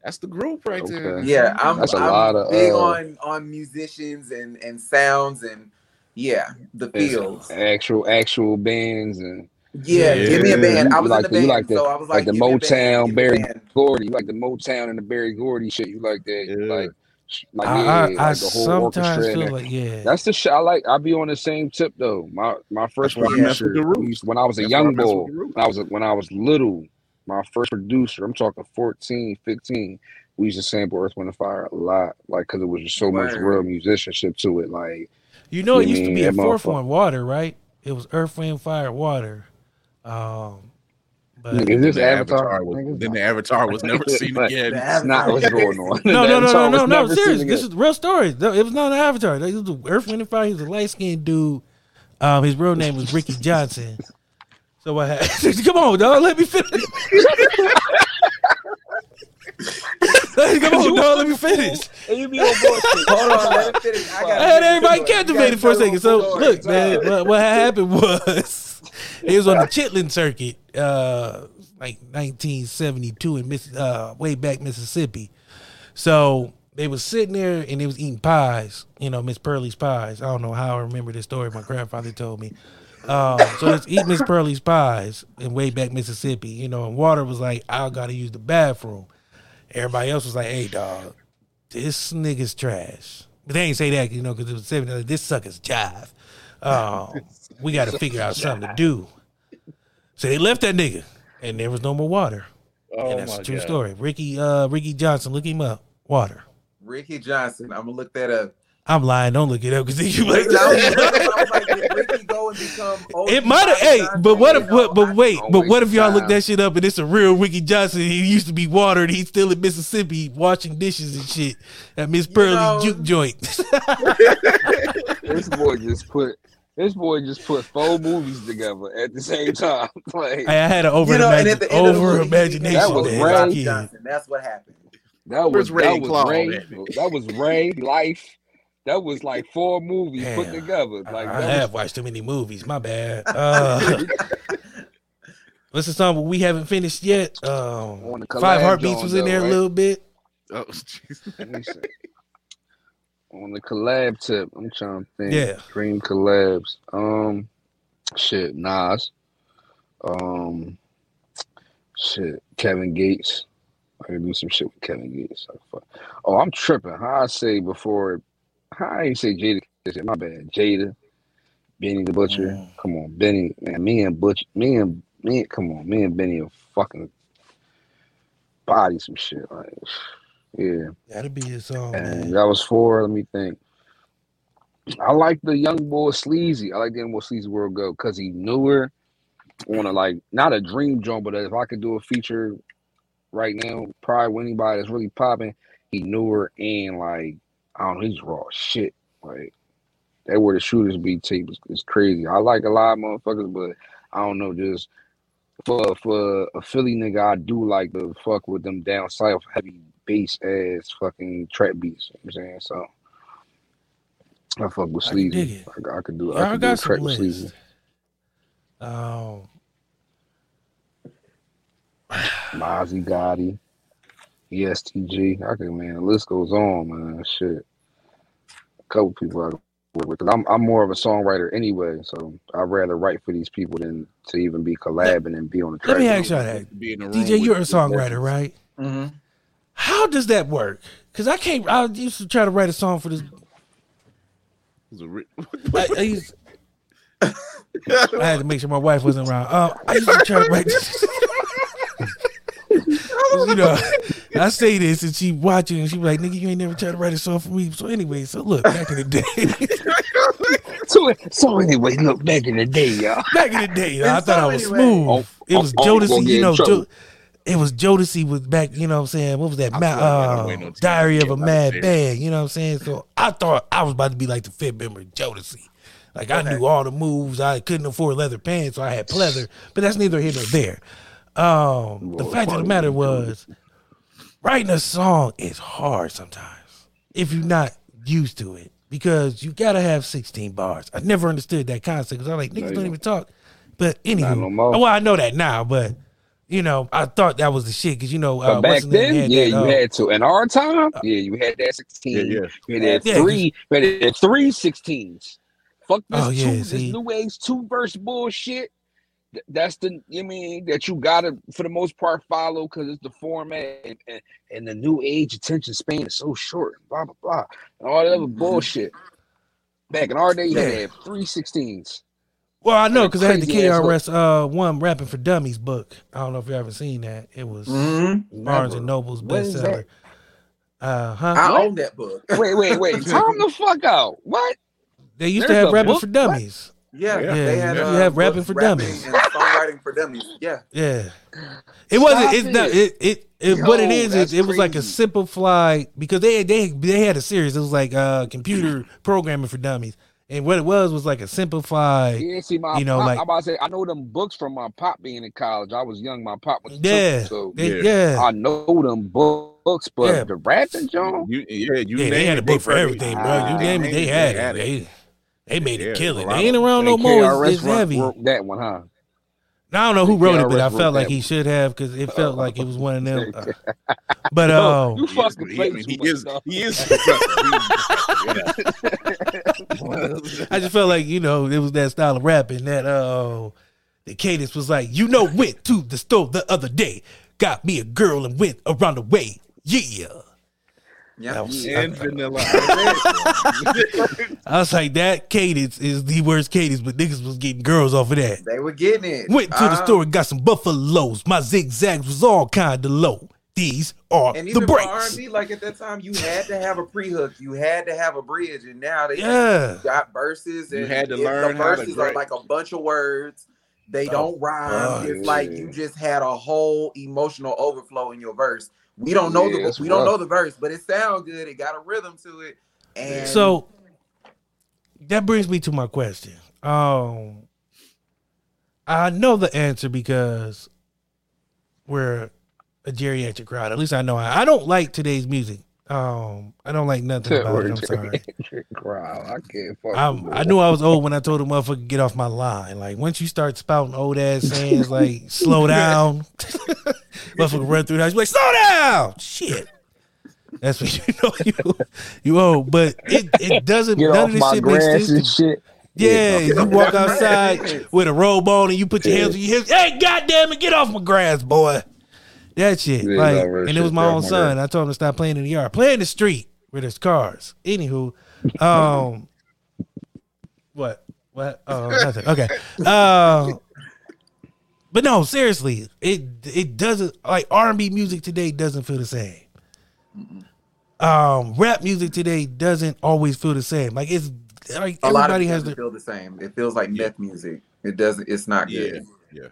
That's the group right there. Yeah, I'm, That's a I'm lot of, big uh, on on musicians and and sounds and yeah, the It's feels. Actual, actual bands and Yeah, Yeah. give me a band. I You was like in the- the you band, like the- so I was like like, the give band, Motown, give me a Berry band. Gordy. You like the Motown and the Berry Gordy shit. You like that. You Yeah. like, like I, yeah, I, like I the whole sometimes feel like yeah. That's the shit I like. I be on the same tip though. My my first one why I mess with producer the Roots. we used- when I was a That's why I young boy. When I was when I was little, my first producer. I'm talking 14, 15. We used to sample Earth, Wind, and Fire a lot, like because it was just so much real musicianship to it. Like You know, it Yeah, used to be a fourth motherfucker. one, water, right? It was Earth, Wind, Fire, Water. Um, but Is this the Avatar? was, then the Avatar was never seen again. The it's not what's going on. no, The no, no, no, no, was no. never Serious. This is real story. It was not an Avatar. This was the Earth, Wind, and Fire. He was a light skinned dude. Um, his real name was Ricky Johnson. So what happened? Come on, dog. Let me finish. Come on, dog. Let me finish. And you be on bullshit. Hold on, let it finish. I I had everybody the story. You captivated for a second. So look, man, what, what happened was it was on the Chitlin circuit, uh, like 1972 in Miss, uh, way back Mississippi. So they was sitting there and they was eating pies. You know, Miss Pearlie's pies. I don't know how I remember this story. My grandfather told me. Um, so let's eat Miss Pearlie's pies in way back Mississippi. You know, and Water was like, I gotta use the bathroom. Everybody else was like, Hey, dog, this nigga's trash. But they ain't say that, you know, because it was 70. like, This sucker's jive. Um, we got to figure out something to do. So they left that nigga, and there was no more water. Oh and that's my a true God. story. Ricky, uh, Ricky Johnson, look him up. Water. Ricky Johnson. I'm gonna look that up. I'm lying. Don't look it up because then you like. I was, I was like, did Ricky go and become. OG It might have. Bobby Hey, but what if? know, But, but wait. But what if y'all look that shit up and it's a real Ricky Johnson? He used to be watered. He's still in Mississippi washing dishes and shit at Miss Pearly know- Juke Joint. This boy just put this boy just put four movies together at the same time. Like I had an over You know, imagine, the end of the over movie, imagination. That was became as a Ray Johnson. That's what happened. that was Where's Ray that was Claude Ray. at? That was Ray Life. That was like four movies put together. Like I that have watched too many movies. My bad. Uh, what's the song we haven't finished yet? Um, On the collab Five Heartbeats was in though, there a little bit. Oh, jeez. Let me see. On the collab tip, I'm trying to think. Yeah. Dream collabs. Um, shit, Nas. Um, shit, Kevin Gates. I can do some shit with Kevin Gates. Oh, I'm tripping. How I say before? How I ain't say Jada? My bad. Jada, Benny the Butcher. Mm. Come on, Benny. Man, me and Butch. Me and me. Come on, me and Benny are fucking body some shit. Like, yeah. that'll be his song, And man. that was four. Let me think. I like the young boy Sleazy. I like the young boy Sleazy World Go because he newer on a like not a dream joint, but if I could do a feature right now, probably with anybody that's really popping, he newer and like I don't know, he's raw shit. Like that where the shooters be tape is, is crazy. I like a lot of motherfuckers, but I don't know, just for for a Philly nigga, I do like the fuck with them down south heavy bass ass fucking trap beats. You know what I'm saying? So I fuck with I Sleazy. I, I could do I Y'all could do a got track with Sleazy. Um, Mozzie Gotti, ESTG. I can man, the list goes on, man. Shit. A couple people I work with. 'Cause I'm I'm more of a songwriter anyway, so I'd rather write for these people than to even be collabing and be on the track. let me ask y'all that. Be in the room DJ, you're a songwriter, legends. right? hmm How does that work? Because I can't. I used to try to write a song for this. Was it re- I, I used. I had to make sure my wife wasn't around. Um, I used to try to write. you know, I say this and she watching and she be like, "Nigga, you ain't never tried to write a song for me." So anyway, so look, back in the day, So, so anyway, look back in the day, y'all. back in the day, you know, I thought so I was anyway- smooth. Oh, it was oh, oh, Jodeci, gonna you know. Jo- it was Jodeci with back, you know what I'm saying? What was that? I Ma- feel like uh, no time Diary to of a get Mad like Band, you know what I'm saying? So I thought I was about to be like the fifth member of Jodeci. Like I knew all the moves. I couldn't afford leather pants, so I had pleather. But that's neither here nor there. Um, the fact of the matter dude. was, writing a song is hard sometimes if you're not used to it because you gotta have 16 bars. I never understood that concept because I'm like niggas you don't don't. even talk. But anyway, no well, I know that now, but you know, I thought that was the shit because you know, uh, back what's his then, yeah, that, you uh, had to. In our time, yeah, you had that 16. Yeah, yeah. You had that Yeah, 'cause- three, you had that three 16s. Fuck this Oh, yeah, two, this new age two verse bullshit. Th- That's the you mean that you gotta for the most part follow because it's the format and, and, and the new age attention span is so short. Blah blah blah and all that other Mhm. bullshit. Back in our day, you had to Yeah. have three 16s. Well, I know because I had the crazy. KRS uh, one rapping for dummies book. I don't know if you ever seen that. It was Mm-hmm. Barnes and Noble's bestseller. Uh huh. I What? own that book. Wait, wait, wait. Time the fuck out. What? They used to have rapping book? for dummies. Yeah, Yeah. they had you uh, have rapping books, for dummies. and songwriting for dummies. Yeah, Yeah, it wasn't. It's not. it. It it, it what it is is that's is it was like a crazy. simplified because they they they had a series. It was like uh computer programming for dummies, and what it was was like a simplified. Yeah, see, my You know, pop, like- I'm about to say, I know them books from my pop being in college. I was young. My pop was Yeah, so they- Yeah. yeah, I know them books, but Yeah. the rapping, John. You, yeah, you yeah. They had a book for probably- everything, bro. You name it, they had it. They they made Yeah, it kill it. They ain't around no more. KRS It's, it's heavy. wrote that one, huh? Now, I don't know who The wrote it, but I felt like that he should have because it felt like it was one of them. uh, but Yo, uh, you He is, fucking he, play I mean, he is, he is. I just felt like you know it was that style of rapping that uh the cadence was like you know went to the store the other day got me a girl and went around the way yeah yeah. Was- and vanilla. I was like that cadence is the worst cadence but niggas was getting girls off of that They were getting it. went to the Uh, store and got some buffaloes my zigzags was all kind of low These are And the even for breaks. R&B, like at that time, you had to have a pre-hook, you had to have a bridge, and now they Yeah. got verses. You And had to learn the how to verses are like a bunch of words. They Oh, don't rhyme. oh, it's like you just had a whole emotional overflow in your verse. We don't know Yeah, the it's we don't know the verse, but it sounds good. It got a rhythm to it. And So that brings me to my question. Um, I know the answer because we're a geriatric crowd. At least I know I, I don't like today's music. Um, I don't like nothing about it. I'm sorry. Crowd. I can't fuck I'm, I knew I was old when I told a motherfucker get off my line. Like once you start spouting old ass sayings like slow down, motherfucker run through the house, like slow down, shit. That's when you know you you old. But it it doesn't. Get none of this shit makes sense. and shit. Yeah, Yeah, you walk outside with a robe on and you put your hands on your hips. Hey, goddamn it, get off my grass, boy. That shit. Yeah, like, that real and it was my own off my son. I told him to stop playing in the yard. Play in the street where there's cars. Anywho, um, what? What? Oh, nothing. Okay. Uh, but no, seriously, it it doesn't like R and B music today doesn't feel the same. Um, rap music today doesn't always feel the same. Like it's like a lot of everybody has doesn't feel the same. It feels like Yeah. meth music. It doesn't. It's not Yeah, good. yeah.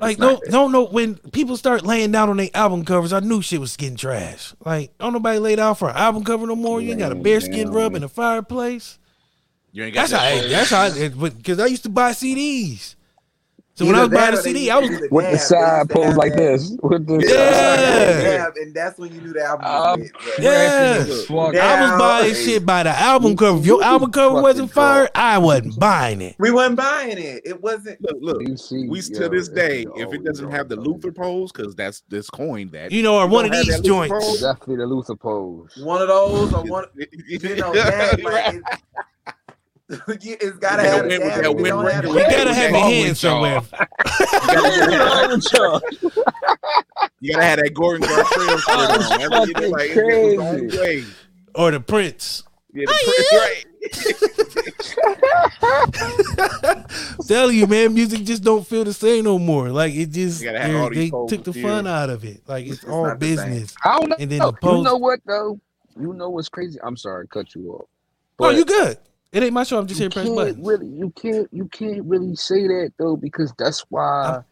Like no no no when people start laying down on their album covers, I knew shit was getting trash. Like don't nobody lay down for an album cover no more. You ain't got a bearskin rub in the fireplace. You ain't got That's how. that I, that's how. Eh, because I used to buy CDs. So when I was buying that a CD, I was do With the side pose like this. With the Yeah. dab, and that's when you knew the album was Um, lit. Yeah. Fuck. I was buying shit by the album cover. If your album cover wasn't fire, I wasn't buying it. We wasn't buying it. It wasn't. Look, look. You see, We yo, to this day, the if it doesn't yo, have the. Luther pose, because that's this coined that. You know, or one of these joints. pose, Definitely the Luther pose. One of those or one. You know, that, like, it, you- it's gotta have with a that dab. If wind don't have breaker a You with dab, gotta have that your ball hands with somewhere. You gotta have that Gordon Gartrell shirt on. That's what you do, like, it's the wrong Crazy. way. Or the Prince. Yeah, the Prince, oh, right. Tell you, man, music just don't feel the same no more. Like it just You gotta have they're- all these they folks took the here. fun out of it. Like it's, It's all not the same. business. I don't know. And then the you know what though? You know what's crazy? I'm sorry, to cut you off. Oh, you good? It ain't my show. I'm just here you to press buttons. really you can't you can't really say that though because that's why I'm-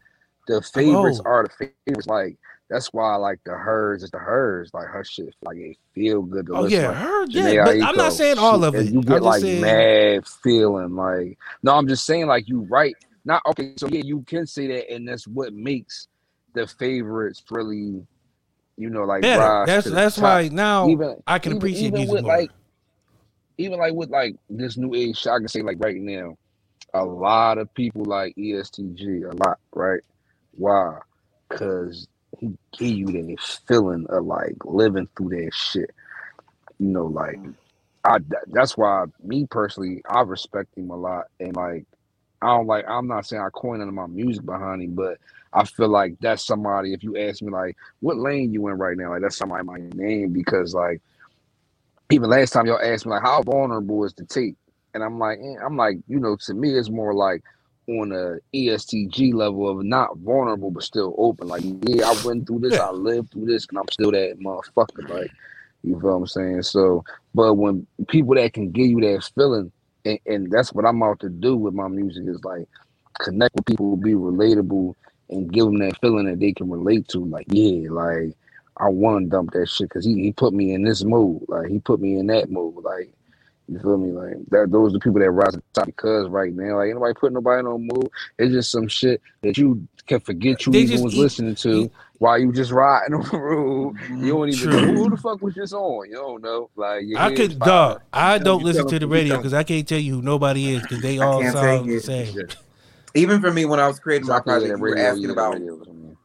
the favorites oh. are the favorites. Like that's why like the hers is the hers. Like her shit like it feel good to Oh listen. yeah, her. Janae Yeah, but I'm not saying all of it. You I'm get like saying. mad feeling like no, I'm just saying like you right. Not okay, so yeah, you can say that, and that's what makes the favorites really, you know, like. That's that's why now even I can even- appreciate even music with more. like even like with like this new age shit, I can say like right now, a lot of people like ESTG a lot, right? Why? Cause he give you that feeling of like living through that shit. You know, like mm. I that's why me personally I respect him a lot and like I don't like I'm not saying I coin none of my music behind him, but I feel like that's somebody if you ask me like what lane you in right now, like that's somebody my name because like even last time y'all asked me like how vulnerable is the tape, and I'm like, eh, I'm like, you know, to me it's more like on a ESTG level of not vulnerable but still open. Like, yeah, I went through this, Yeah. I lived through this, and I'm still that motherfucker. Like, you feel what I'm saying? So, but when people that can give you that feeling, and, and that's what I'm out to do with my music is like connect with people, be relatable, and give them that feeling that they can relate to. Like, yeah, like I want to dump that shit because he, he put me in this mood. Like he put me in that mood. Like you feel me? Like that those are the people that rise to the top because right now, like anybody nobody putting nobody in no mood. It's just some shit that you can forget you They even was eat- listening to eat- while you just riding on the road. Mm-hmm. You don't even True. know who the fuck was just on. You don't know. Like I head's could fired. dog. I don't tell listen to the radio because I can't tell you who nobody is because they all sound the same. Even for me, when I was creating my Exactly, yeah, project, that you were asking yeah, that about. radio was on there.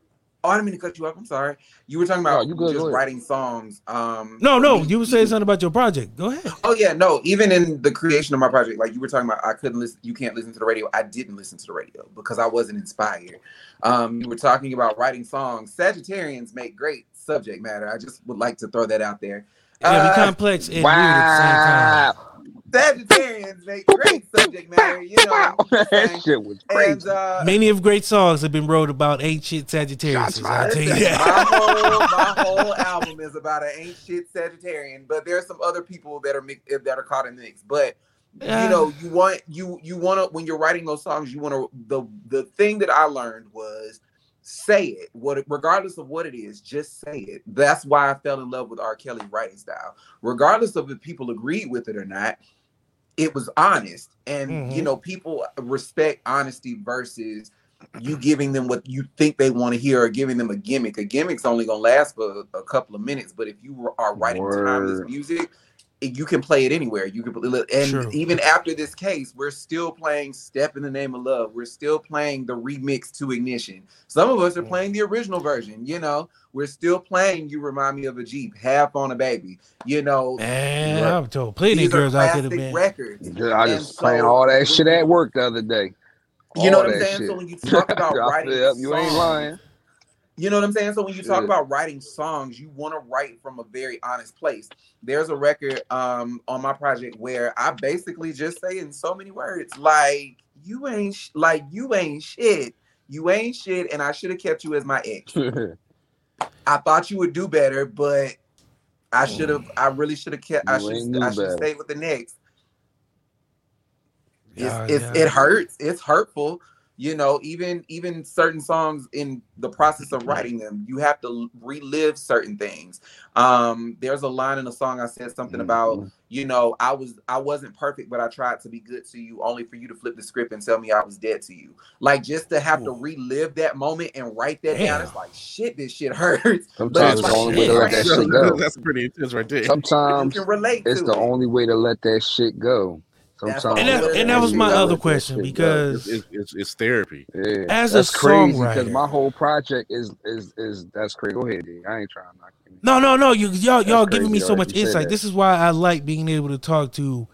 Oh, I didn't mean to cut you up. I'm sorry. You were talking about you good, just writing songs. Um, No, for no, me, you were saying something about your project. Go ahead. Oh yeah, no. Even in the creation of my project, like you were talking about, I couldn't listen. You can't listen to the radio. I didn't listen to the radio because I wasn't inspired. Um, you were talking about writing songs. Sagittarians make great subject matter. I just would like to throw that out there. Yeah, we Uh, complex and weird at the same time. Wow. Sagittarians make great subject matter, you know. I'm just saying. that shit was And crazy. uh, Many of great songs have been wrote about ancient shit Sagittarius. Shots I'll tell you that. my whole my whole album is about an ancient Sagittarian, but there's some other people that are mix, that are caught in the mix. But Yeah. you know, you want you you want to when you're writing those songs, you want to the the thing that I learned was say it what regardless of what it is just say it that's why i fell in love with r kelly writing style regardless of if people agreed with it or not it was honest and you Mhm. know people respect honesty versus you giving them what you think they want to hear or giving them a gimmick a gimmick's only gonna last for a couple of minutes but if you are writing timeless Word. music you can play it anywhere. You can, and True. even after this case, we're still playing "Step in the Name of Love." We're still playing the remix to "Ignition." Some of us are playing the original version. You know, we're still playing "You Remind Me of a Jeep," "Half on a Baby." You know, Man, I'm told plenty these of girls out there, classic man. records. I And just playing all that shit at work the other day. You know what I'm saying? shit. So when you talk about writing feel- you ain't lying. You know what I'm saying? So when you talk about writing songs, you want to write from a very honest place. There's a record um on my project where I basically just say in so many words, like you ain't sh- like you ain't shit. You ain't shit, and I should have kept you as my ex. I thought you would do better, but I should have. I really should have kept. I should. ain't knew I should stay with the next. It's, Yeah, it's yeah. it hurts. It's hurtful. You know, even even certain songs in the process of writing them, you have to relive certain things. Um, there's a line in a song I said something about, Mhm. you know, I was I wasn't perfect, but I tried to be good to you, only for you to flip the script and tell me I was dead to you. Like just to have to relive that moment and write that down, it's like shit. This shit hurts. Sometimes it's it's the only way to let that shit. shit go. That's pretty intense right there. You Sometimes can relate it's to the it. only way to let that shit go. That's Sometimes And that, and that was my other question shit because It's, it's, it's therapy. Yeah, As a that's crazy songwriter- because my whole project is is is that's crazy. Go ahead, D. I ain't trying to knock no, no, no, you y'all y'all That's giving me so much if you say insight. This is why I like being able to talk to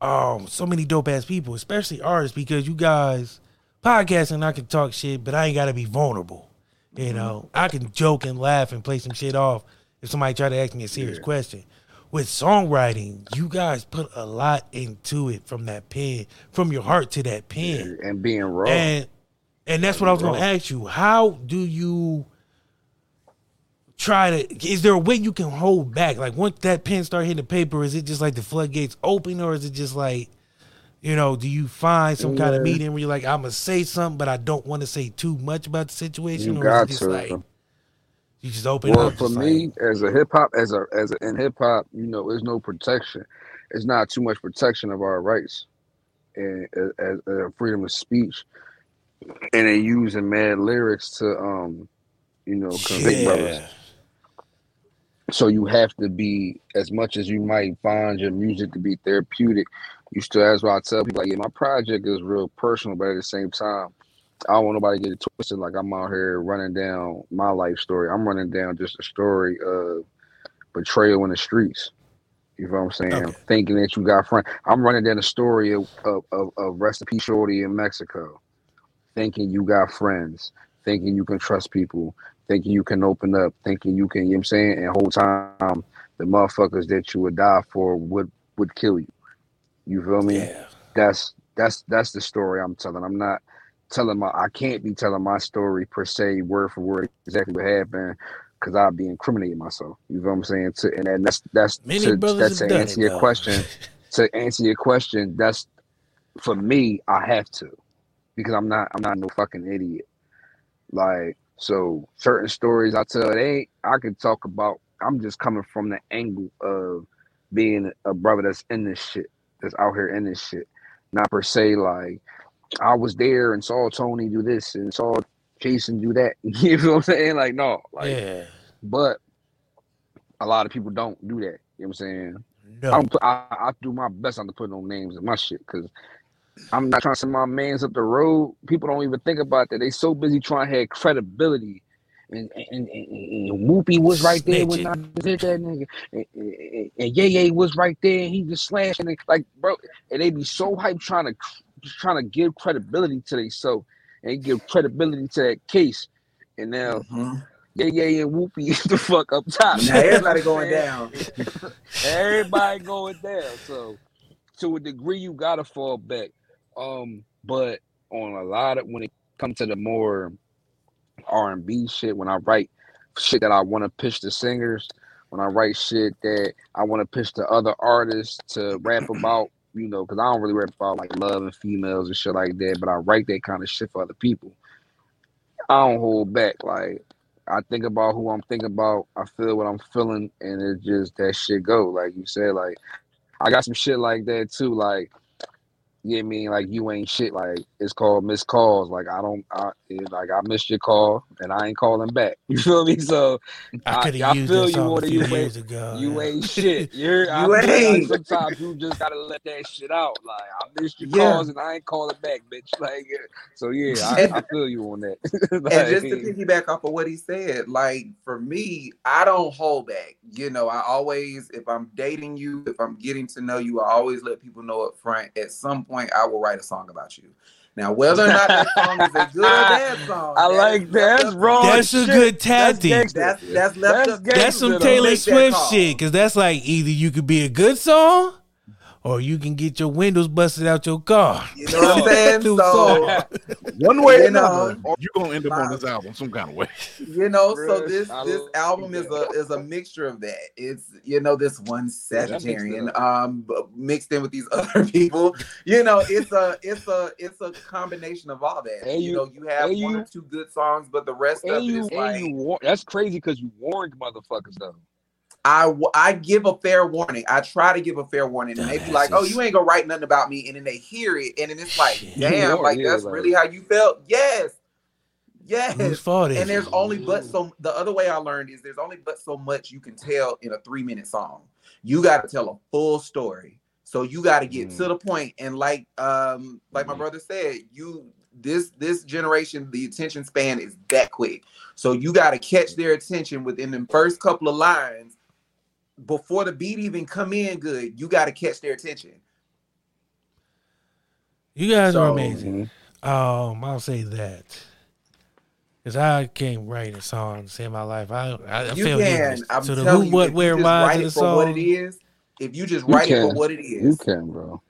um so many dope ass people, especially artists, because you guys podcasting, I can talk shit, but I ain't gotta be vulnerable. You Mm-hmm. know, I can joke and laugh and play some shit off if somebody try to ask me a serious Yeah. question. With songwriting, you guys put a lot into it from that pen, from your heart to that pen. And being raw. And and that's what I was going to ask you. How do you try to? Is there a way you can hold back? Like once that pen start hitting the paper, is it just like the floodgates open, or is it just like, you know, do you find some kind of Yeah. medium where you're like, I'm gonna say something, but I don't want to say too much about the situation, you or is got it just to. like you just open well, up? for me, like, as a hip hop, as a as a, in hip hop, you know, there's no protection. It's not too much protection of our rights and as, as freedom of speech, and they using mad lyrics to um, you know, convict brothers. yeah, So you have to be as much as you might find your music to be therapeutic. You still, that's why I tell people like, yeah, my project is real personal, but at the same time, I don't want nobody to get it twisted. Like I'm out here running down my life story. I'm running down just a story of betrayal in the streets. You know what I'm saying? Okay. Thinking that you got friends. I'm running down the story of of, of, of recipe shorty in Mexico. Thinking you got friends. Thinking you can trust people. Thinking you can open up. Thinking you can. You know what I'm saying? And whole time the motherfuckers that you would die for would would kill you. You feel me? yeah, that's that's that's the story I'm telling. I'm not telling my I can't be telling my story per se word for word exactly what happened because I'd be incriminating myself. You know what I'm saying? To, and, that's that's many to, that's to answer it. your though. question. To answer your question, that's for me. I have to because I'm not I'm not no fucking idiot. Like so, certain stories I tell, they ain't, I could talk about. I'm just coming from the angle of being a brother that's in this shit, that's out here in this shit. Not per se like I was there and saw Tony do this and saw Jason do that. You know what I'm saying? Like no, like yeah, but a lot of people don't do that. You know what I'm saying? I no, put, I, I do my best not to put no names in my shit because I'm not trying to send my mans up the road. People don't even think about that. They so busy trying to have credibility. And and, and, and, and Whoopi was right there when I did that nigga. And, and, and Ye Ye was right there and he just slashed and they, like bro and they be so hyped trying to trying to give credibility to themselves and give credibility to that case. And now Mhm. Ye Ye and Whoopi is the fuck up top. Now everybody going down. Everybody going down. So to a degree you gotta fall back. Um, but on a lot of when it comes to the more R and B shit, when I write shit that I want to pitch to singers, when I write shit that I want to pitch to other artists to rap about, you know, because I don't really rap about like love and females and shit like that, but I write that kind of shit for other people. I don't hold back. Like I think about who I'm thinking about, I feel what I'm feeling, and it just that shit go. Like you said, like I got some shit like that too. Like you know what I mean? Like you ain't shit. Like it's called missed calls. Like I don't. I like I missed your call and I ain't calling back. You feel me? So I I, could I feel you on a it. few You ain't. ago. You yeah. ain't shit. You're. I You like ain't. sometimes you just gotta let that shit out. Like I missed your Yeah. calls and I ain't calling back, bitch. Like so yeah, I, I feel you on that. and just to piggyback off of what he said, like for me, I don't hold back. You know, I always, if I'm dating you, if I'm getting to know you, I always let people know up front. At some point, I will write a song about you. Now, whether or not that song is a good or bad song, I that like that. That's up wrong. you. That's a good That's tactic. gangster. That's that's left That's up. That's some you though. to Taylor make that Swift shit, cause that's like either you could be a good song, or you can get your windows busted out your car. You know what I'm saying? New So. One way or You know, another, you're gonna end up on this album some kind of way. you know, so this I this like album is a is a mixture of that. It's you know this one Yeah, that mixed Sagittarian up. um mixed in with these other people. You know, it's a it's a it's a combination of all that. And you, you- know, you have and one or two good songs, but the rest of And it you, is like you war- that's crazy because you warned motherfuckers though. I w- I give a fair warning. I try to give a fair warning, and they be like, "Oh, you ain't gonna write nothing about me," and then they hear it, and then it's like, Shit. "Damn, You like that's like- really how you felt." Yes, yes. Whose fault is and there's it? only but so the other way I learned is there's only but so much you can tell in a three minute song. You got to tell a full story. So you got to get Mm. to the point. point and like um like my Mm. brother said, you this this generation the attention span is that quick. So you got to catch their attention within the first couple of lines before the beat even come in good. You got to catch their attention. You guys are So- amazing. Um, I'll say that. Cause I can't write a song to save my life. I I, I You feel can. I'm So the telling who, you, what, if you where, just why write to the it for what it is, If you just You write it for what it is, You can, bro.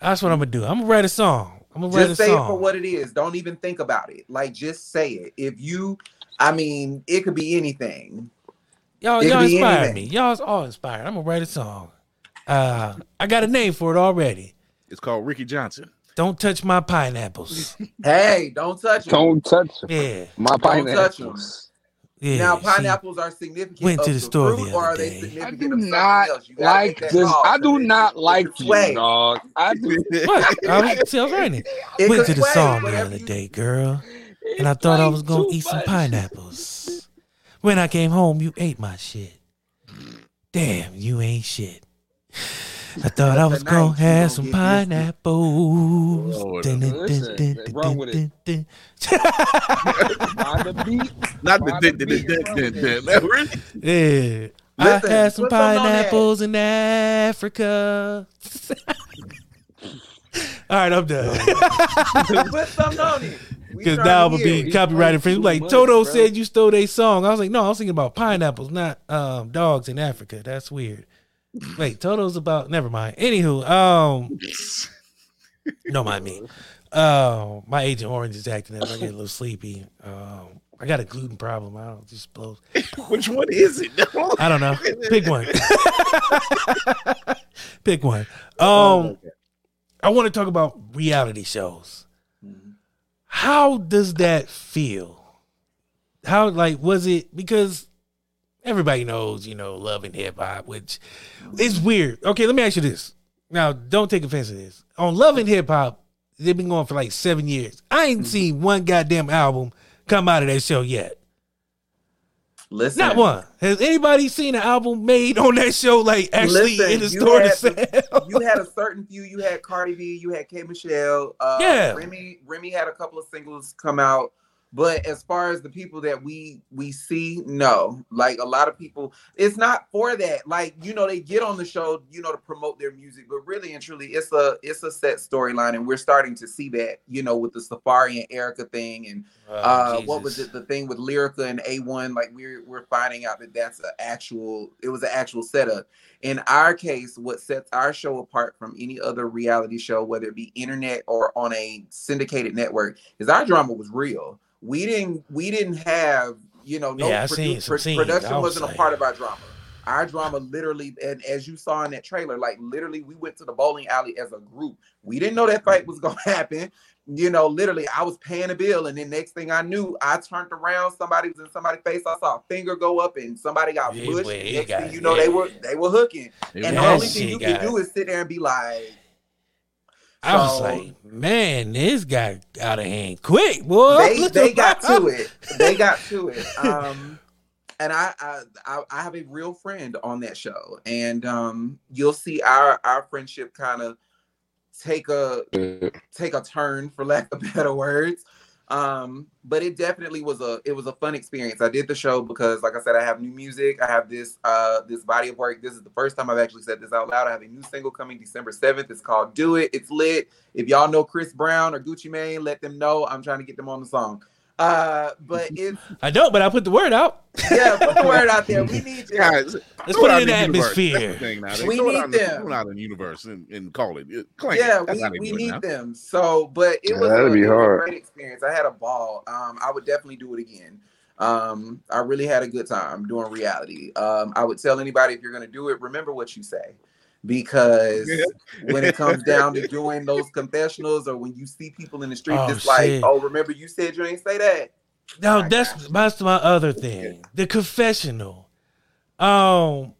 That's what I'm gonna do. I'm gonna write a song. I'm gonna write just a say song. it for what it is. Don't even think about it. Like just say it. If you, I mean, it could be anything. Y'all, It y'all inspired me. Y'all's all inspired. I'm gonna write a song. Uh, I got a name for it already. It's called Ricky Johnson. Don't touch my pineapples. Hey, don't touch it. Don't touch it. Yeah, My Don't touch 'em. pineapples. yeah. now, pineapples are significant. went to the store fruit, the other day. I do not else? You gotta like make this. I do not like could you, dog. I do. what? I was, see, I was writing it. It Went to the sway, song the other day, girl, and I thought I was gonna too eat some pineapples. When I came home, you ate my shit. Damn, you ain't shit. I thought I was gonna have some pineapples. Lord, Dun, dun, listen, dun, dun, with it. dun, dun, the beat. Not the dun, dun, dun, dun, dun, dun. Really? Yeah. I had some put something on that. pineapples in Africa. All right, I'm done. Put something on it. Because now gonna hear be copyright infringement. Like much, Toto bro. said, you stole their song. I was like, no, I was thinking about pineapples, not um, dogs in Africa. That's weird. Wait, Toto's about. Never mind. Anywho, um, don't mind me. Uh, my agent Orange is acting up. I get a little sleepy. Um, I got a gluten problem. I don't just blows. Which one is it? I don't know. Pick one. Pick one. Oh, Um, I want to talk about reality shows. Mm-hmm. How does that feel? How like was it because everybody knows, you know, love and hip hop, which is weird. Okay, let me ask you this. Now, don't take offense to this. On Love and Hip Hop, they've been going for like seven years. I ain't seen one goddamn album come out of that show yet. Listen, Not one. Has anybody seen an album made on that show like actually Listen, in the store to sell? you had a certain few. You had Cardi B, you had K Michelle. Uh, Yeah. Remy Remy had a couple of singles come out. But as far as the people that we we see, no, like a lot of people, it's not for that. Like you know, they get on the show, you know, to promote their music, but really and truly, it's a it's a set storyline, and we're starting to see that, you know, with the Safaree and Erica thing, and Oh, uh, what was it? The thing with Lyrica and A1, like we're we're finding out that that's an actual, it was an actual setup, in our case, what sets our show apart from any other reality show, whether it be internet or on a syndicated network, is our drama was real. We didn't we didn't have you know no Yeah, produ- seen some pro- production was wasn't a part of our drama. Our drama literally, and as you saw in that trailer, like literally, we went to the bowling alley as a group. We didn't know that mm. fight was gonna happen. You know, literally, I was paying a bill, and then next thing I knew, I turned around. Somebody was in somebody's face. I saw a finger go up, and somebody got pushed. well, it next got- thing you know, yeah. they were they were hooking. It And the only thing you got- can do is sit there and be like, I was So- like, man, this got out of hand quick, boy. they they got to it. They got to it. Um, and I, I I I have a real friend on that show, and um, you'll see our our friendship kind of take a take a turn, for lack of better words. Um, but it definitely was a it was a fun experience. I did the show because, like I said, I have new music. I have this uh this body of work. This is the first time I've actually said this out loud. I have a new single coming December seventh. It's called "Do It." It's lit. If y'all know Chris Brown or Gucci Mane, let them know. I'm trying to get them on the song. Uh, but if I don't, but I put the word out. yeah, put the word out there. We need you. Guys, Let's put it in the universe. atmosphere. The thing now. They We need out the- them. throw out in the universe and, and call it. it yeah, it. That's we, we need now. them. So, but it was, that'd a, be it a hard. great experience. I had a ball. Um, I would definitely do it again. Um, I really had a good time doing reality. Um, I would tell anybody if you're going to do it, remember what you say, because when it comes down to doing those confessionals or when you see people in the street, Oh, it's like, shit. oh, remember you said you ain't say that. No, I that's got you. that's my other thing. The confessional. Um,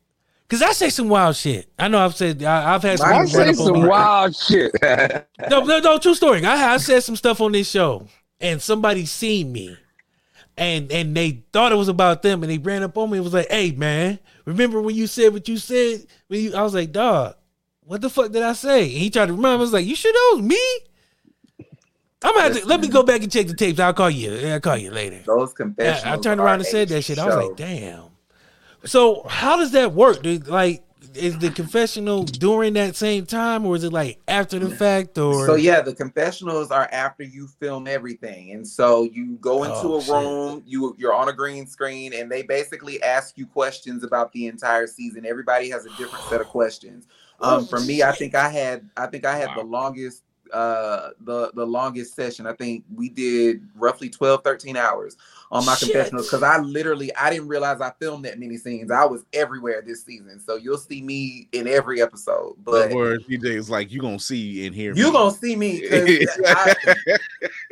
cause I say some wild shit. I know I've said I, I've had some. I I people run say some me. wild shit. No, no, no, true story. I, I said some stuff on this show, and somebody seen me, and and they thought it was about them, and they ran up on me. and was like, "Hey, man, remember when you said what you said?" When you, I was like, "Dog, what the fuck did I say?" And he tried to remember. I was like, "You sure that was me?" I'm gonna have to let me go back and check the tapes. I'll call you. I'll call you later. Those Yeah, confessionals. I turned around and said that shit. I was like, damn. So how does that work? Dude? Like, is the confessional during that same time, or is it like after the fact? Or So yeah, the confessionals are after you film everything, and so you go into Oh, a shit. room, you you're on a green screen, and they basically ask you questions about the entire season. Everybody has a different set of questions. Um, Oh, for me, I think I had I think I had the longest uh the the longest session. I think we did roughly 12, 13 hours on my Shit. confessionals because I literally I didn't realize I filmed that many scenes. I was everywhere this season, so you'll see me in every episode. But But where DiiJai is like, you gonna see and hear. you me. gonna see me. I-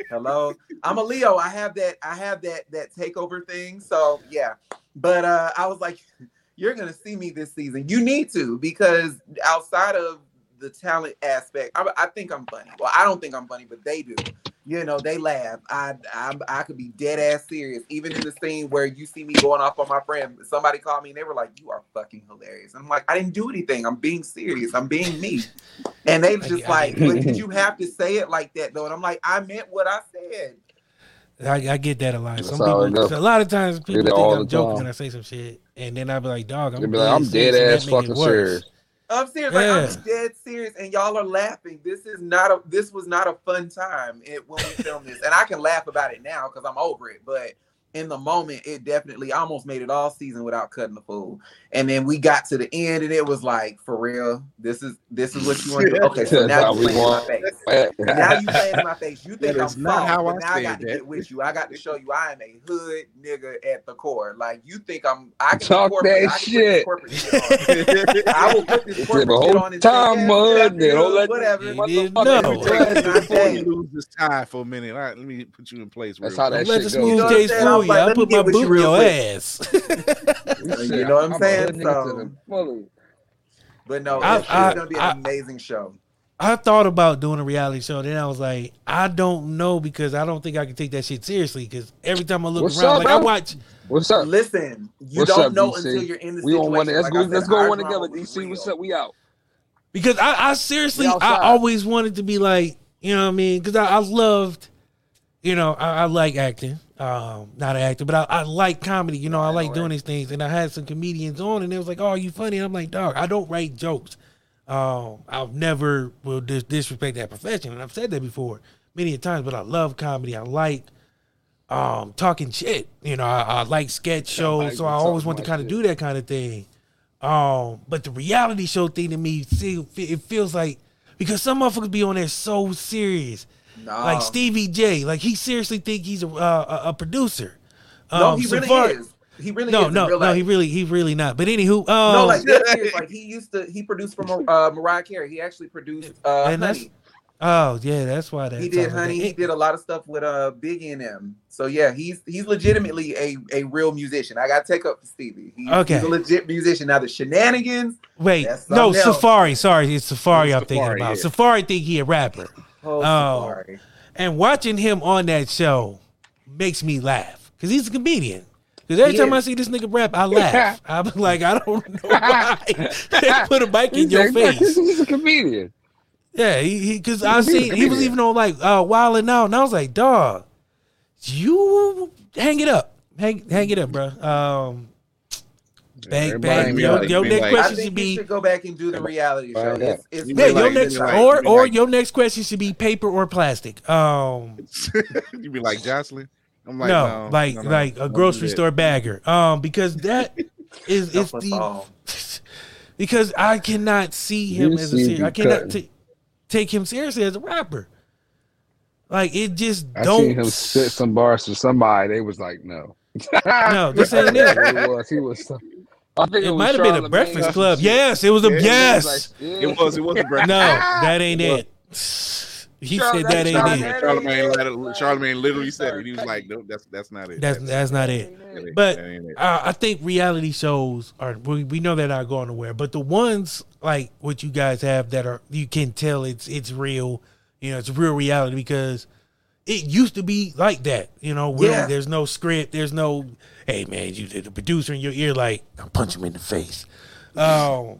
hello i'm a leo i have that i have that that takeover thing so yeah but uh i was like you're gonna see me this season you need to because outside of the talent aspect I, I think i'm funny well i don't think i'm funny but they do you know they laugh i i, I could be dead ass serious even in the scene where you see me going off on my friend somebody called me and they were like you are fucking hilarious i'm like i didn't do anything i'm being serious i'm being me and they was I just like, but did you have to say it like that though? And I'm like, I meant what I said. I, I get that a lot. That's Some people, a lot of times people think I'm joking time. when I say some shit, and then I be like, "Dog, I'm, They be like, I'm dead ass and that make it fucking serious. I'm serious. Like, Yeah. I'm dead serious, and y'all are laughing. This is not a. This was not a fun time it, when we filmed this, and I can laugh about it now because I'm over it. But in the moment, it definitely I almost made it all season without cutting the fool. And then we got to the end, and it was like, for real, this is this is what you want to do. Okay, so now you we playing in my want- face. now you playing in my face. You think That I'm not how but I now I got to that. get with you. I got to show you I am a hood nigga at the core. Like you think I'm I can Talk corporate. that I can shit. shit. I will put this It's corporate the shit on and say, time, yeah, mud, good they don't let- whatever. You What the didn't fuck? know. Let me take That's this not before you lose this tie for a minute. All right, let me put you in place. That's real how that let shit the go. You smooth know what I'm taste saying? fool I'm you. like, I'll let me put get my you boot in real your ass. You know what I'm saying? hood So- to the fullest. But no, I- it's, gonna be an amazing show. I thought about doing a reality show. Then I was like, I don't know because I don't think I can take that shit seriously. Because every time I look What's around, up, like I watch, What's up? Listen, you What's don't up, know DC? until you're in the We on situation. one. Let's Like go. Said, let's go our one together. DC, real. what's up? We out. because I, I seriously, I always wanted to be like, you know what I mean? Because I, I loved, you know, I, I like acting. Um, not an actor, but I, I like comedy. You know, I like doing these things. And I had some comedians on, and they was like, "Oh, you funny?" And I'm like, "Dog, I don't write jokes. Um, I'll never will dis- disrespect that profession, and I've said that before many a times. But I love comedy. I like um talking shit. You know, I, I like sketch shows, Somebody so I always want to kind of do that kind of thing. Um, but the reality show thing to me, see, it feels like because some motherfuckers be on there so serious, Nah. like Stevie J, like he seriously think he's a uh, a, a producer. No, Um, he really Safaree- is. He really No, is. in no, real no, life. he really, he really not. But anywho, um, No, like like he used to. He produced for uh, Mariah Carey. He actually produced uh, And that's- Honey. oh yeah, that's why that He did Honey. He did a lot of stuff with uh Biggie and him. So yeah, he's he's legitimately a a real musician. I got to take up for Stevie. He's, Okay. he's a legit musician. Now the shenanigans. Wait, no, else. Safaree. Sorry, it's Safaree. It's I'm thinking Safaree, about yeah. Safaree. Think he a rapper, Oh, Oh. sorry. and watching him on that show makes me laugh because he's a comedian. Because every He time I see this nigga rap, I laugh. I'm like, I don't know why they put a mic in your face. He's a comedian. Yeah, he because I seen he was even on like uh Wild and Out, and I was like, dog, you hang it up, hang hang it up, bro. Um, bang bang. be Your, your next like- I question think should be should go back and do the reality show. Find. It's, it's yeah, your like- next like- or or like- your next question should be paper or plastic. Um, you be like Joseline. I'm like, no, no, like no, no, like a grocery store bagger. Um, because that is it's the because I cannot see him You as a see ser- I cannot cutting. ta- take him seriously as a rapper. Like it just I don't. seen him spit some bars to somebody. They was like, no. No, this ain't it. what it was. He was. I think it, It might have been a Breakfast Club. Yes, it was a Yeah, it was yes. Yeah. It was. It was a breakfast. no, that ain't it. He Charlotte- said that ain't it. Charlemagne, literally- Charlemagne literally said it. He was like, no, that's that's not it. That's that's not it. that but- that ain't it. Uh, I think reality shows are we, we know they're not going nowhere, but the ones like what you guys have that are you can tell it's it's real, you know, it's real reality because it used to be like that, you know, where Yeah. there's no script, there's no, hey man, you did the producer in your ear like I'll punch him in the face, um,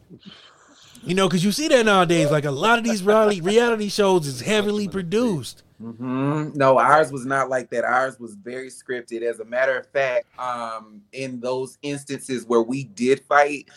you know, because you see that nowadays, like a lot of these reality reality shows is heavily produced. hmm No, ours was not like that. Ours was very scripted. As a matter of fact, um, in those instances where we did fight,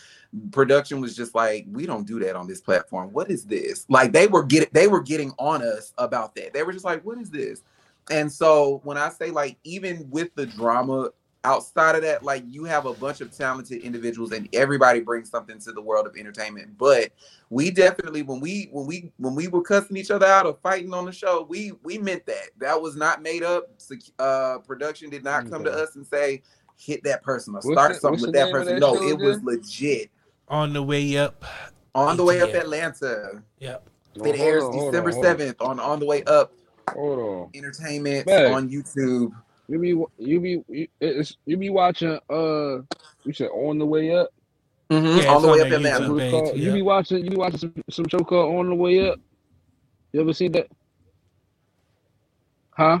production was just like, we don't do that on this platform. What is this? Like they were getting they were getting on us about that. They were just like, what is this? And so when I say like even with the drama outside of that, like you have a bunch of talented individuals and everybody brings something to the world of entertainment. But we definitely when we when we when we were cussing each other out or fighting on the show, we we meant that. That was not made up. Uh, production did not come to us and say hit that person or start the- something what's with that person. that No, show it was legit. On the way up, On the way up Atlanta. yep. Hold It airs on, December hold on. seventh on On the Way Up Hold on. Entertainment Meg. on YouTube. You be you be you, it's, you be watching uh you said on the way up. Mhm, Yeah, on the way up their That's Atlanta. YouTube. what it's page, called. You be watching you be watching some, some show called On the Way Up. You ever see that? Huh?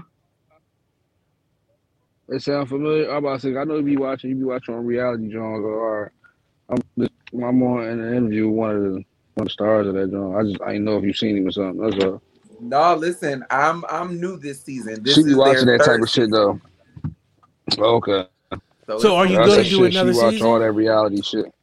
It sound familiar? I'm about to say I know you be watching. You be watching on reality, John. Go, all right. I'm just, I'm on in an interview with one of the one of the stars of that, John. I just I didn't know if you seen him or something. That's all. No, listen, I'm I'm new this season. This she be is watching their that type of shit though. Okay. So, So are you gonna do shit. another she watch season? all that reality shit.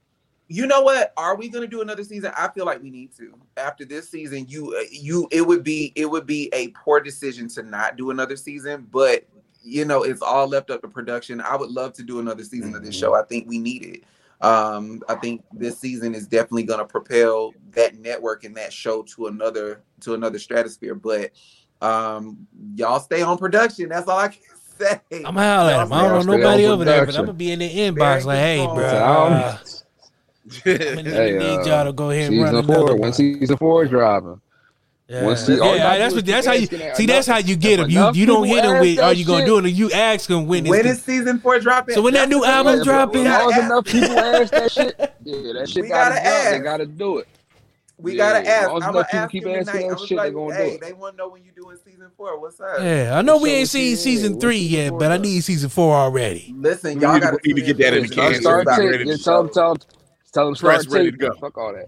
You know what? Are we gonna do another season? I feel like we need to. After this season, you uh, you it would be it would be a poor decision to not do another season. But you know, it's all left up to production. I would love to do another season of this show. I think we need it. Um, I think this season is definitely gonna propel that network and that show to another to another stratosphere. But um, y'all stay on production. That's all I can say. I'm holler at him. I don't know nobody on over there, but. I'm gonna be in the inbox like, hey, bro. Very good Uh, call. I'm gonna Hey, need uh, y'all to go ahead and run Season another four. one. When season four is dropping. Yeah, Once he- yeah, all you gotta that's do what. is That's how you asking that see. That's how you get if him. You you don't hit him with. Are you gonna shit- do it? You ask him when. when it's is season four dropping? So when that new album dropping- As long as gotta enough people ask that shit, yeah, that shit We gotta, gotta drop. They gotta do it. We Yeah, gotta as ask. long as I'm enough gonna people ask keep asking tonight. that I was shit, they like, gonna do it. they want to know when you doing season four. What's up? Yeah, I know we ain't seen the- season what's three season yet, four but I need season four already. Listen, y'all need to- need to get that in the can. start Start tape. ready to tell them, tell them, tell them start ready to go. Fuck all that.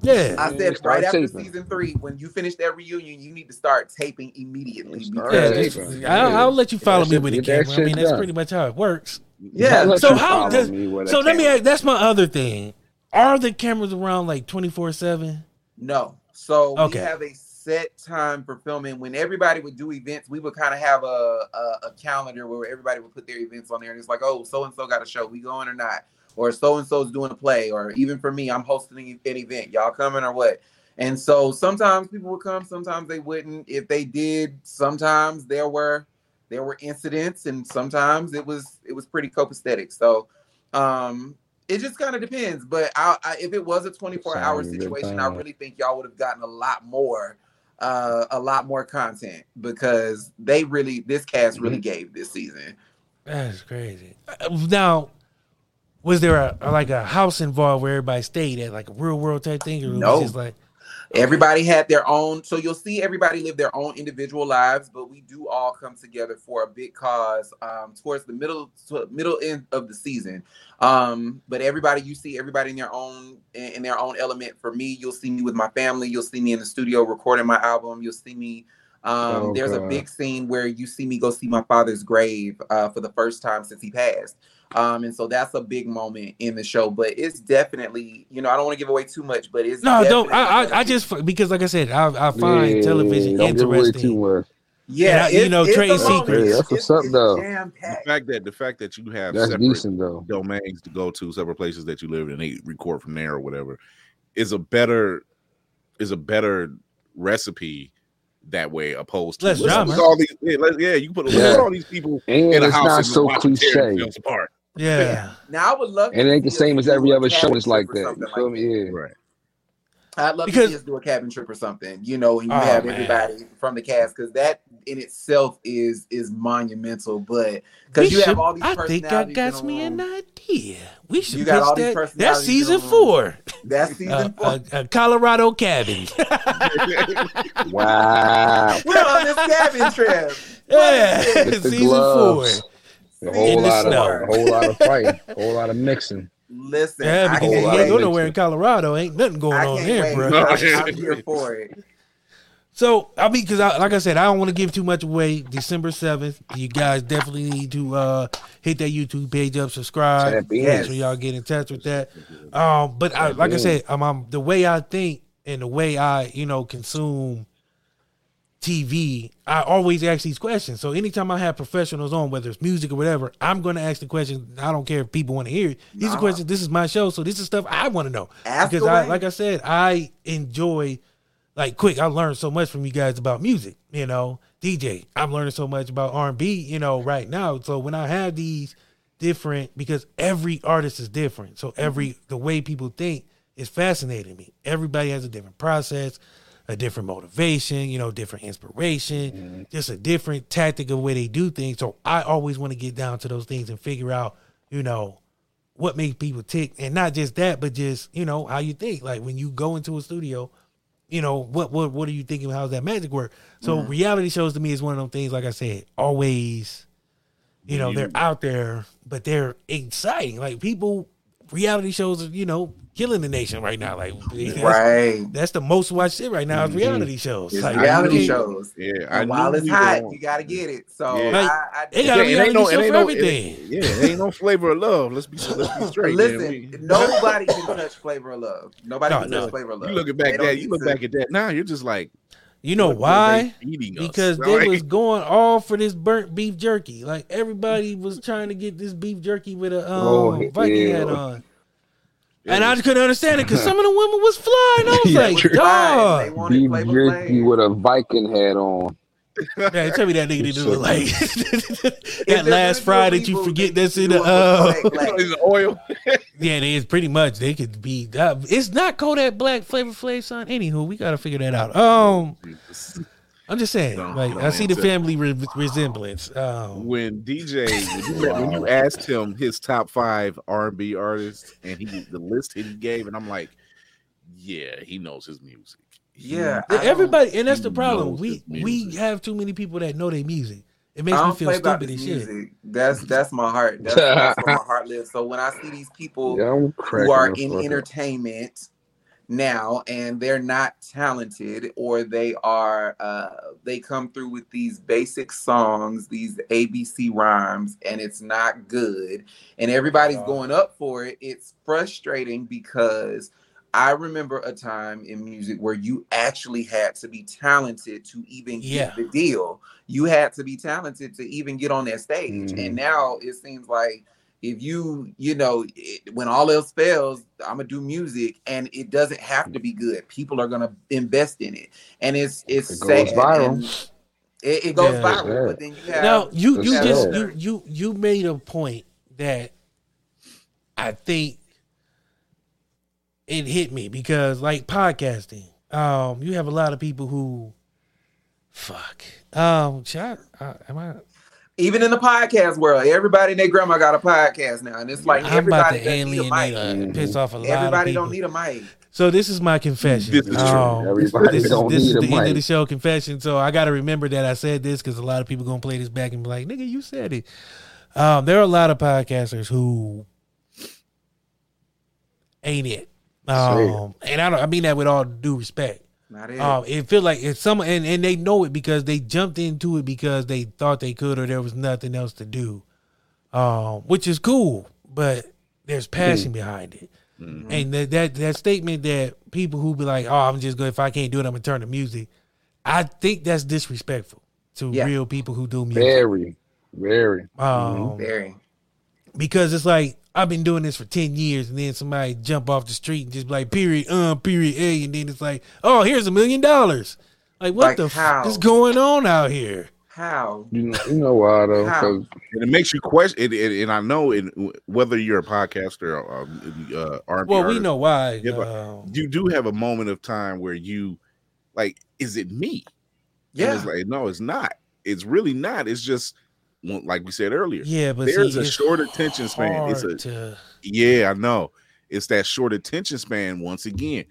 Yeah, I said start right after taping. season three, when you finish that reunion, you need to start taping immediately. Start yeah. taping. I'll, I'll let you follow that me with the camera. I mean, that's done. pretty much how it works. yeah. So how does? So let me. Ask, that's my other thing. Are the cameras around like twenty four seven? No. So Okay. we have a set time for filming. When everybody would do events, we would kind of have a, a a calendar where everybody would put their events on there, and it's like, oh, so and so got a show. We going or not? Or so and so's doing a play, or even for me, I'm hosting an event. Y'all coming or what? And so sometimes people would come, sometimes they wouldn't. If they did, sometimes there were there were incidents, and sometimes it was it was pretty copacetic. So um it just kind of depends. But I, I, if it was a 24 hour situation, I really think y'all would have gotten a lot more uh a lot more content because they really this cast really gave this season. That's crazy. Uh, Now, was there a, a- like a house involved where everybody stayed at, like a real world type thing, or No. was it just like Everybody had their own, so you'll see everybody live their own individual lives, but we do all come together for a big cause um, towards the middle middle end of the season. Um, but everybody, you see everybody in their own in in their own element. For me, you'll see me with my family. You'll see me in the studio recording my album. You'll see me. Um, Oh, there's a big scene where you see me go see my father's grave uh, for the first time since he passed. Um, and so that's a big moment in the show. But it's definitely, you know, I don't want to give away too much, but it's no? Don't I? I, I just because, like I said, I, I find Yeah, television don't give away interesting. too much. Yeah, And I- you it's- know, it's trade secrets. Yeah, that's what's up, though. The fact that the fact that you have That's separate decent though. domains to go to, separate places that you live and they record from there or whatever, is a better is a better recipe that way opposed to Less let's drama. put all these yeah, let- yeah, you put, let's Yeah. put all these people And in a it's house not and so watch them tear cliche. apart. Yeah, Now I would love. And it ain't the same as every other show It's like that. You feel like me? Yeah. Right. I'd love Because- to just do a cabin trip or something, you know, and you Oh, have man. everybody from the cast because that in itself is is monumental. But because you should- have all these I think that personalities got in a me an idea. We should You got all pitch these that. That's season four. That's season Uh, four. a, a Colorado cabin. Wow. We're on this cabin trip. yeah, With season gloves. four. A whole lot snow. of a whole lot of fighting, a whole lot of mixing. Listen, Yeah, I because whole you lot can't can't go nowhere in Colorado. Ain't nothing going on can't there, wait. bro. No. I'm, I'm here for it. So I mean, because I, like I said, I don't want to give too much away. December seventh, you guys definitely need to uh, hit that YouTube page up, subscribe, Tap in. make sure y'all get in touch with that. Um, but I, like I in. said, um, I'm, the way I think and the way I, you know, consume TV, I always ask these questions. So anytime I have professionals on, whether it's music or whatever, I'm going to ask the question. I don't care if people want to hear it. These are questions. This is my show, so this is stuff I want to know Ask because I, like I said, I enjoy like quick. I learned so much from you guys about music. You know, DiiJai. I'm learning so much about R&B. You know, right now. So when I have these different, because every artist is different. So every mm-hmm. the way people think is fascinating me. Everybody has a different process, a different motivation. You know, different inspiration, mm-hmm. just a different tactic of way they do things. So I always want to get down to those things and figure out. You know, what makes people tick and not just that but just you know how you think like when you go into a studio you know what what what are you thinking how does that magic work so mm-hmm. reality shows to me is one of those things like i said always you know they're out there but they're exciting like people reality shows are you know killing the nation right now like that's, Right. that's the most watched shit right now is mm-hmm. reality shows It's like, reality you shows. Yeah, I while it's hot, you gotta get it. So Yeah. Like, I, I it gotta Yeah, be it ain't reality no, it show ain't for no, everything. it, yeah, it ain't no flavor of love. Let's be, let's be straight. listen. We- Nobody can touch flavor of love. Nobody No, can no. touch flavor of love. You looking They back don't that you look to- back at that now. You're just like, you know what- what why they feeding us. because Like, they was going all for this burnt beef jerky. Like everybody was trying to get this beef jerky with a um, Oh, Viking yeah. hat on. it And I just couldn't understand it because some of the women was flying. I was Yeah, like, true. They dog. wanted Beef jerky with a Viking hat on. Man, tell me that nigga didn't look like that last fry do that you forget they that's in the uh Kodak Black. Is oil? Yeah, it is pretty much. They could be that it's not Kodak Black Flavor Flav son. Anywho, we gotta figure that out. Um I'm just saying, Don't- like don't I see the family re- resemblance. Um when DiiJai when you, when you asked him his top five R and B artists and he the list he gave, and I'm like, yeah, he knows his music. He- Yeah, Yeah, everybody, and that's the problem. We we have too many people that know their music. It I makes me don't feel play about stupid this as shit. music. That's that's my heart. That's, that's where my heart lives. So when I see these people Yeah, who are in fuck up. entertainment now and they're not talented or they are uh they come through with these basic songs these abc rhymes and it's not good and everybody's Wow. going up for it it's frustrating because I remember a time in music where you actually had to be talented to even Yeah. get the deal. You had to be talented to even get on that stage. Mhm. And now it seems like if you you know it, when all else fails i'm gonna do music and it doesn't have to be good people are gonna invest in it and it's it's It goes sad, viral. and it, it goes Yeah. viral Yeah. but then you have Now you you just you you you made a point that I think it hit me because like podcasting, um, you have a lot of people who fuck. Um, should I, uh, am I? even in the podcast world everybody and their grandma got a podcast now and it's like I'm about everybody to doesn't need a alienate, mic piss off a lot of everybody people. don't need a mic So this is my confession. This is true. Um, Everybody this is, don't this is need the a end of the show confession. So I got to remember that I said this because a lot of people gonna play this back and be like, "Nigga, you said it." Um, there are a lot of podcasters who ain't it, um, and I don't. I mean that with all due respect. it Um, it feel like it's some, and, and they know it because they jumped into it because they thought they could or there was nothing else to do, um, which is cool. But there's passion behind it, and that, that that statement that people who be like, "Oh, I'm just good if I can't do it, I'm gonna turn to music." I think that's disrespectful to Yeah. real people who do music. Very, very. Um, very because it's like I've been doing this for ten years, and then somebody jump off the street and just be like period, um period A, and then it's like, oh, here's a million dollars. Like what Like the how? fuck is going on out here? how You know, you know why though? How? 'Cause and it makes you question. It, it, and I know it, whether you're a podcaster or um, uh, R&B Well, we know why. Yeah, but um, you do have a moment of time where you like, is it me? And yeah it's like, no, it's not. It's really not. It's just well, like we said earlier. yeah, but there's see, a short attention span. It's a to- yeah, I know. It's that short attention span. Once again,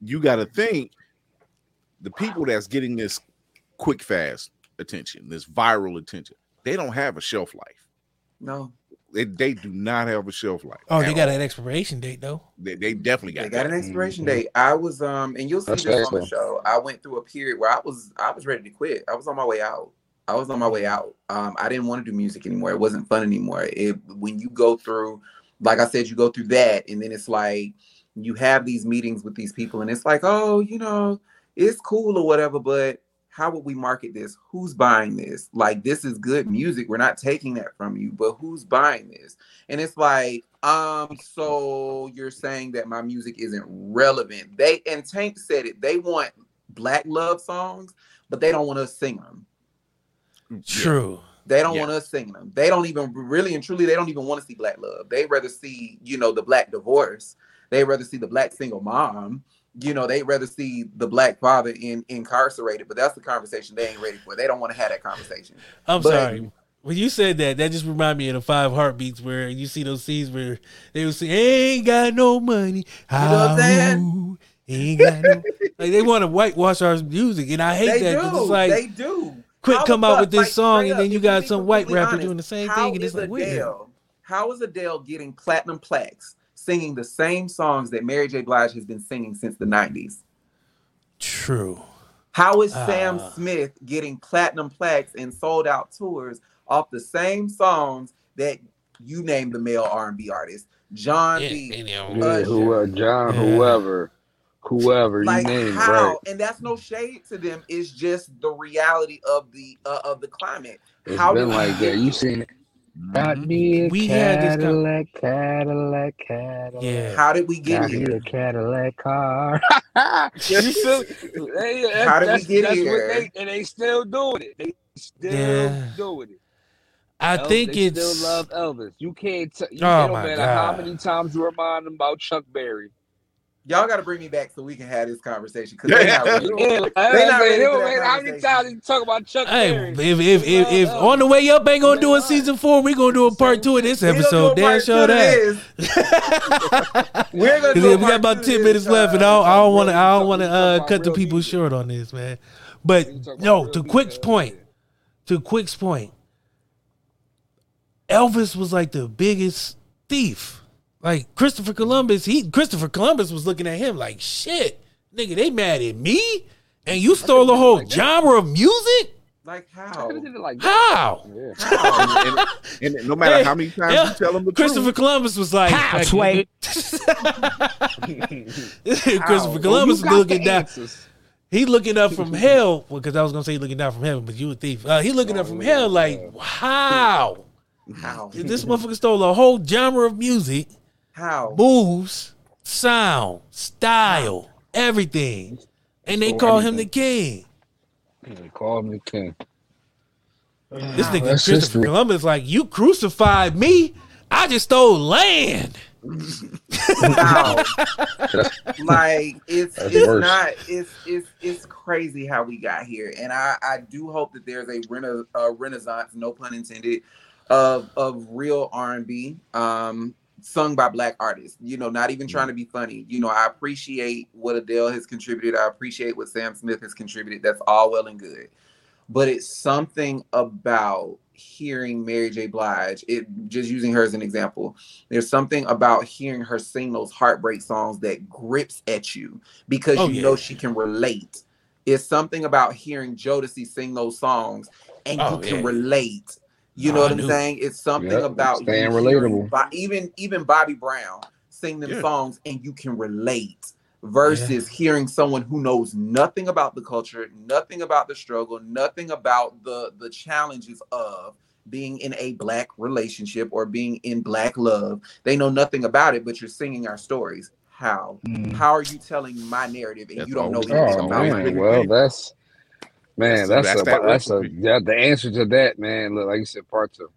you got to think the people that's getting this quick, fast attention, this viral attention, they don't have a shelf life. no They, they do not have a shelf life. oh, they got all. an expiration date though. They, they definitely got, they got that. an expiration Mhm. date. I was um, and you'll see That's this on the show. I went through a period where I was I was ready to quit. I was on my way out. I was on my way out. Um, I didn't want to do music anymore. It wasn't fun anymore. It when you go through, like I said, you go through that, and then it's like you have these meetings with these people, and it's like, oh, you know, it's cool or whatever, but how would we market this? Who's buying this? Like, this is good music. We're not taking that from you, but who's buying this? And it's like, um, so you're saying that my music isn't relevant. They and Tank said it, they want black love songs, but they don't want us singing them. True. They don't Yeah. want us singing them. They don't even really and truly, they don't even want to see black love. They rather see, you know, the black divorce. They rather see the black single mom. You know, they rather see the black father in incarcerated. But that's the conversation they ain't ready for. They don't want to have that conversation. I'm But- sorry. When you said that, that just reminded me of the five heartbeats where you see those scenes where they would say, "Ain't got no money." You know what I'm saying? Ain't got no. like they want to whitewash our music, and I hate that. They that 'cause do. it's like they do. Quick How come out with this like, song, straight and then you got some white rapper honest, doing the same thing, and it's is like, wait. a How is Adele getting platinum plaques singing the same songs that Mary J. Blige has been singing since the 90s? True. How is Sam Ah. Smith getting platinum plaques and sold out tours off the same songs that you named the male R&B artist? John Yeah, B. and, you know, yeah, Usher. whoever, John, Yeah. whoever, whoever you name, how right? and that's no shade to them it's just the reality of the uh, of the climate It's how been like that. You seen it? Got me a We had this Cadillac, Cadillac, Cadillac. Yeah. how did we get Got me here a Cadillac car. you feel? They, that's, How did we get that's here? What they, and they still doing it. They still Yeah. doing it. I Elvis- think they it's. still love Elvis. You can't. T- you, Oh it don't my matter how many times you remind them about Chuck Berry. Y'all got to bring me back so we can have this conversation because they're not ready. Yeah, like, They not ready it for that how many times you talk about Chuck Hey, Berry. if if if, if, if Love on the way up ain't gonna do a season four, we gonna do a part two of this We're gonna do episode. a Damn part sure two that. We're gonna do a we got about ten minutes this, left, and I uh, don't, I don't want to. I don't want to talk uh, cut the people music. short on this, man. But We talk about no, to Quick's uh, point, to Quick's point, Elvis was like the biggest thief. Like Christopher Columbus, he Christopher Columbus was looking at him like, "Shit, nigga, they mad at me, and you stole a whole genre of music. like I how could've did it like that. How?" Yeah. how And, and no matter Hey, how many times yeah, you tell them the Christopher truth, Columbus was like, How, like- Sway? Christopher How? Columbus You was looking down. answers. He looking up from hell because I was gonna say looking down from heaven, but you a thief. Uh, he looking up from hell like, wow. How? This motherfucker stole a whole genre of music, How? moves, sound, style, everything, and they Stole call him the king. They call him the king. This nigga That's Christopher history. Columbus like you crucified me. I just stole land. How? like it's That's it's worse. not it's it's it's crazy how we got here, and I I do hope that there's a, rena- a renaissance, no pun intended, of of real R and B, um, sung by black artists. You know, not even mm-hmm. trying to be funny. You know, I appreciate what Adele has contributed. I appreciate what Sam Smith has contributed. That's all well and good, but it's something about hearing Mary J. Blige. It just using her as an example there's something about hearing her sing those heartbreak songs that grips at you because Oh, you yeah. know she can relate. It's something about hearing Jodeci sing those songs and Oh, you can yeah. relate. You know I what I'm saying? It's something Yep, about you staying hearing relatable. Bo- even even Bobby Brown sing them Yeah. songs and you can relate versus hearing someone who knows nothing about the culture, nothing about the struggle, nothing about the the challenges of being in a black relationship or being in black love. They know nothing about it, but you're singing our stories. How? Mm. How are you telling my narrative and That's you don't know always- anything about my man, narrative? well that's man, That's- that's, that's a that that's a yeah. The answer to that, man, look like you said, part two.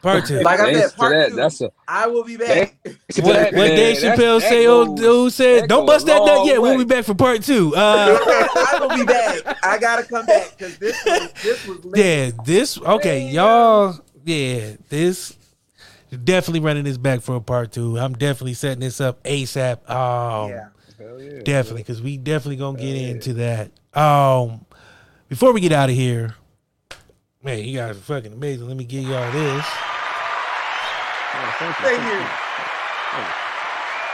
Part two. Like I said, answer to part that, two. that's a I will be back. What, that, what man, Dave Chappelle that say? Old goes- dude said, "Don't bust a that nut long yet. We'll be back for part two. Uh, I will be back. I gotta come back because this was this was lit. yeah, this okay, y'all. Yeah, this definitely running this back for a part two. I'm definitely setting this up ASAP. Um, Yeah. Hell yeah. definitely because we definitely gonna get into that. Um, before we get out of here, man, you guys are fucking amazing. Let me give y'all this Thank you.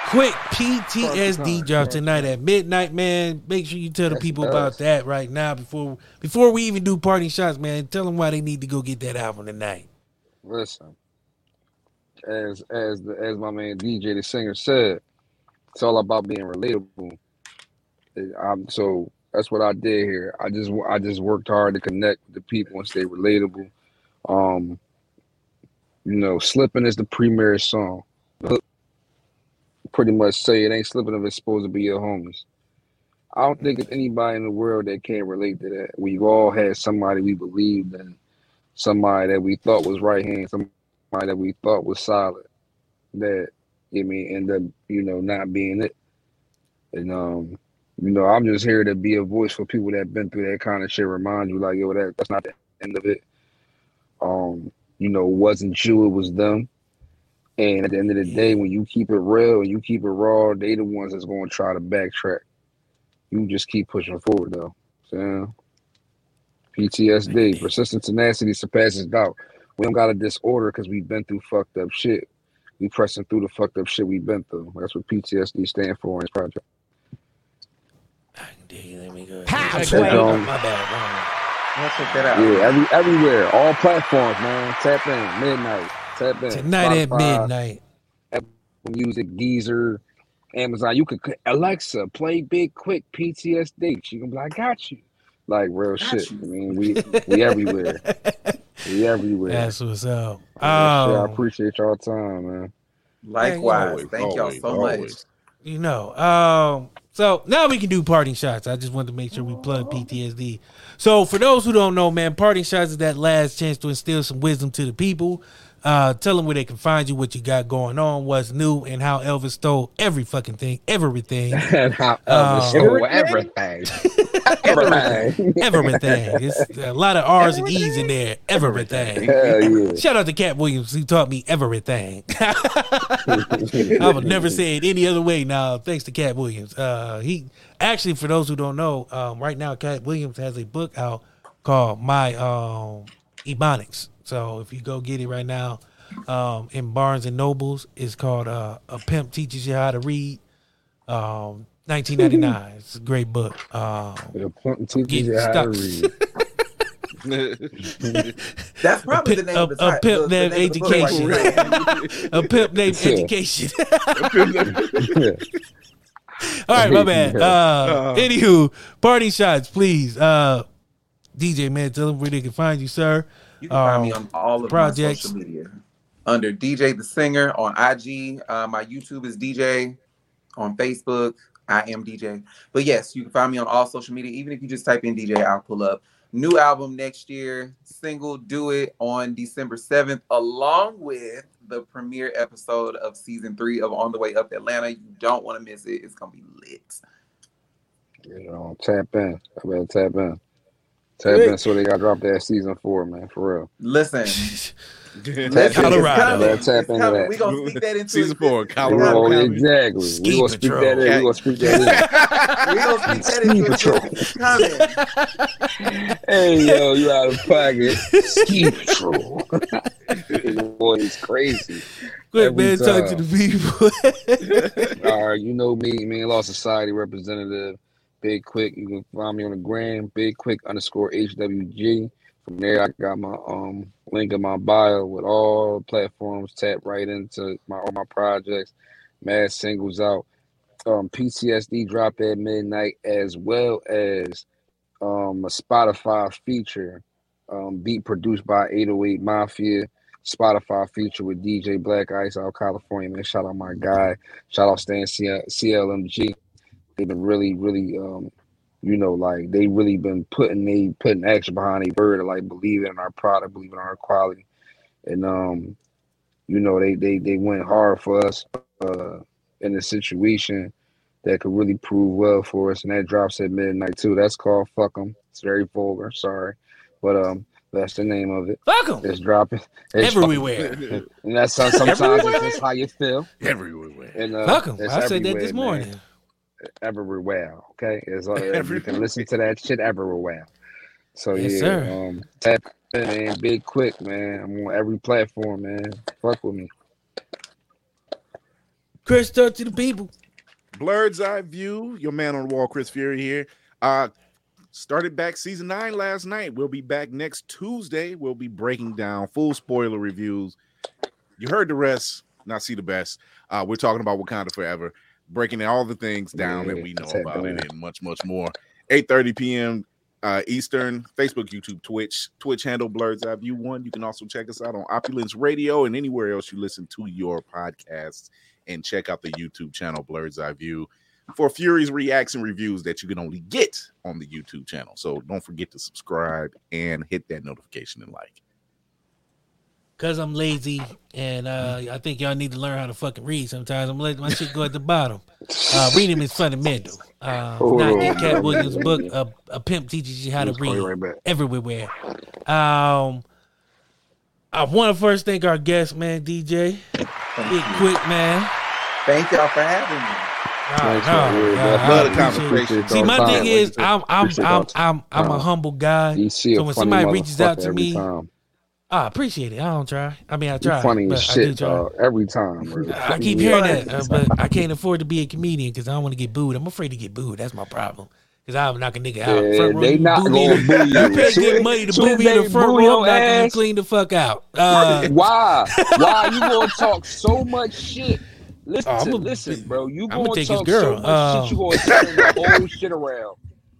quick PTSD drop tonight at midnight, man. Make sure you tell the Yes, people it about that right now before before we even do party shots, man. Tell them why they need to go get that album tonight. Listen, as as the as my man DiiJai the singer said, it's all about being relatable. I'm so that's what I did here. I just I just worked hard to connect with the people and stay relatable. Um, you know, slipping is the premier song. Pretty much say it ain't slipping if it's supposed to be your homies. I don't think there's anybody in the world that can't relate to that. We've all had somebody we believed in, somebody that we thought was right hand, somebody that we thought was solid, that I mean end up, you know, not being it. And um, you know, I'm just here to be a voice for people that've been through that kind of shit, remind you like, yo, that that's not the end of it. Um, you know, wasn't you, it was them. And at the end of the day, when you keep it real and you keep it raw, they the ones that's gonna try to backtrack. You just keep pushing forward though. So PTSD, persistent tenacity surpasses doubt. We don't got a disorder because we've been through fucked up shit. We pressing through the fucked up shit we've been through. That's what PTSD stand for in this project. Let me go. How, My bad. Let's check that out. Yeah, every everywhere, all platforms, man. Tap in, midnight. Tap in. Tonight at midnight. Apple Music, Deezer, Amazon. You could Alexa play Big Quick PTSD. She gonna be like, got you. Like real Got shit. you. I mean, we we everywhere. We everywhere. That's what's up. Real shit. I Um, appreciate y'all time, man. Likewise. Always, Thank y'all so always. much. you know. Um, so now we can do parting shots. I just wanted to make sure we plug PTSD. So for those who don't know, man, parting shots is that last chance to instill some wisdom to the people. Uh, tell them where they can find you, what you got going on, what's new, and how Elvis stole every fucking thing, everything, and how Um, Elvis stole everything. everything. everything. Everything. It's a lot of R's and E's in there. Everything. Yeah. Shout out to Katt Williams who taught me everything. I would never say it any other way now, thanks to Katt Williams. Uh, he actually, for those who don't know, um, right now Katt Williams has a book out called My um, Ebonics. So if you go get it right now um, in Barnes and Nobles, it's called uh, A Pimp Teaches You How to Read. Um, 1999. It's a great book. Um, The Get you how to stuck. That's probably pimp- the name a- of the a pimp the- the named name the book right Education. there. a pimp named Yeah. Education. All right, my bad. Uh, Uh. anywho, party shots, please. Uh, DiiJai man, tell them where they can find you, sir. You can find me Um, on all of projects. my social media under DiiJai the Singer on IG. Uh, my YouTube is DiiJai on Facebook. I am DiiJai. But yes, you can find me on all social media. Even if you just type in DiiJai, I'll pull up. New album next year, single Do It on December 7th, along with the premiere episode of season three of On the Way Up Atlanta. You don't want to miss it. It's going to be lit. You know, tap in. I better tap in. Tap Wait. in so got dropped that season four, man, for real. Listen, Tap. Colorado. Better tap into that. We're going to speak that into Season four, existence. Colorado Oh, exactly. Ski We gonna speak Patrol. that in. We gonna speak that in. We're going to speak that into Ski existence. It's coming. hey, yo, you out of pocket. Ski patrol. Boy, it's crazy. Quick, Every man, talk to the people. All right, you know me, man, Lost Society representative, Big Quick. You can find me on the gram, Big Quick underscore HWG. From there, I got my um link in my bio with all platforms. Tap right into my all my projects. Mad singles out. Um, PTSD dropped at midnight, as well as um a Spotify feature, um beat produced by 808 Mafia. Spotify feature with DJ Black Ice out of California, man. Shout out my guy. Shout out Stan CL- CLMG. They've been really, really, um, you know, like they really been putting they putting action behind a bird, like believing in our product, believing in our quality, and um, you know, they they they went hard for us uh in a situation that could really prove well for us, and that drops at midnight too. That's called "Fuck 'em." It's very vulgar, sorry, but um, that's the name of it. Fuck them. It's dropping it's Everywhere. and that's how sometimes Everywhere? it's just how you feel. Everywhere. And uh, Fuck 'em. it's I said that this morning. man. Morning. Everywhere, okay? It's, uh, you can listen to that shit everywhere. So Yes, yeah, sir. um, tap in, man. Big quick, man. I'm on every platform, man. Fuck with me. Chris, talk to the people. Blerd's Eye View, your man on the wall, Chris Fury here. Uh started back season nine last night. We'll be back next Tuesday. We'll be breaking down full spoiler reviews. You heard the rest, not see the best. Uh, we're talking about Wakanda Forever, breaking all the things down that we know about it and much, much more. 8:30 p.m. Uh, Eastern, Facebook, YouTube, Twitch, Twitch handle Blerd's Eye View One. You can also check us out on Opulence Radio and anywhere else you listen to your podcasts and check out the YouTube channel Blerd's Eye View for Fury's reacts and reviews that you can only get on the YouTube channel. So don't forget to subscribe and hit that notification and like. Cause I'm lazy and uh, I think y'all need to learn how to fucking read sometimes. I'm letting my shit go at the bottom. Uh, reading is fundamental. Uh, Hold not in Katt Williams' book, a, a pimp teaches you how to Let's call you read right everywhere. Um, I want to first thank our guest, man, DiiJai. Thank Big quick, man. Thank y'all for having me. Nah, Thanks, nah, man. nah, I love the conversation. See, my thing is, I'm I'm I'm all the I'm I'm a humble guy. So when somebody reaches out to me, time. I appreciate it. I don't try. I mean, I try. funny as shit, try. dog. Every time, bro. I keep hearing that, uh, but I can't afford to be a comedian because I don't want to get booed. I'm afraid to get booed. That's my problem. Because I'll knock a nigga out. Yeah, front row, they you not boo gonna boo you. You pay good money to boo me in the front row. I'm knocking you ass- clean the fuck out. Uh, Why? Why you gonna talk so much shit? Listen, Oh, I'm a- listen, bro. You gonna take his talk girl. so much Uh, shit. You gonna turn the whole shit around.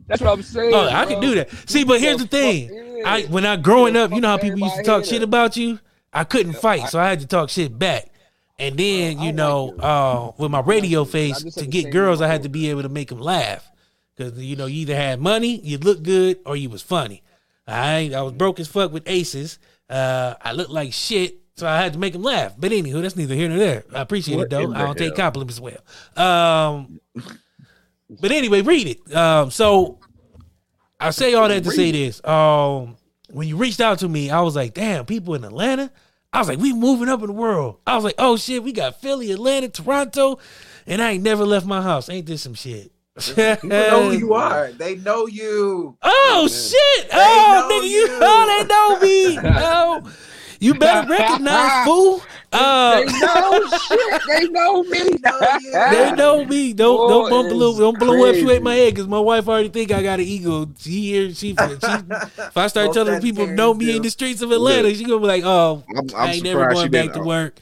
That's what I'm saying. oh, I can do that. See, but here's the thing. I when I growing up, you know how people used to talk shit about you. I couldn't fight, so I had to talk shit back. And then you know, uh, with my radio face to get girls, I had to be able to make them laugh because you know you either had money, you looked good, or you was funny. I I was broke as fuck with aces. Uh, I looked like shit, so I had to make them laugh. But anywho, that's neither here nor there. I appreciate What it though. I don't take compliments well. Um, but anyway, read it. Um, so I say all that to say this. Um, when you reached out to me, I was like, damn, people in Atlanta. I was like, we moving up in the world. I was like, oh shit, we got Philly, Atlanta, Toronto, and I ain't never left my house. Ain't this some shit? People know who you are. They know you. Oh shit! Oh nigga, you you. oh they know me. Oh, you better recognize fool. Uh, They know shit. They know me. know. They know me. Don't don't Boy, bump a little. Don't blow up. You ate my crazy. head because my wife already think I got an ego. She here. She, she if I start telling people know me in the streets of Atlanta, she gonna be like, oh, I'm, I'm I ain't never going back to work.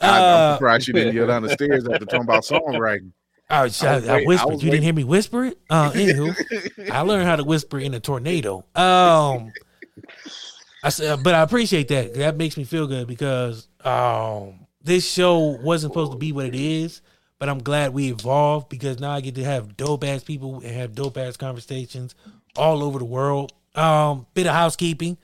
I, I'm Uh, surprised she didn't get down the stairs after talking about songwriting. I, was- I, I I wait- I whispered. was you didn't hear me whisper it. Uh, anywho, I learned how to whisper in a tornado. Um, I said, but I appreciate that. That makes me feel good because um, this show wasn't supposed to be what it is. But I'm glad we evolved because now I get to have dope ass people and have dope ass conversations all over the world. Um, bit of housekeeping.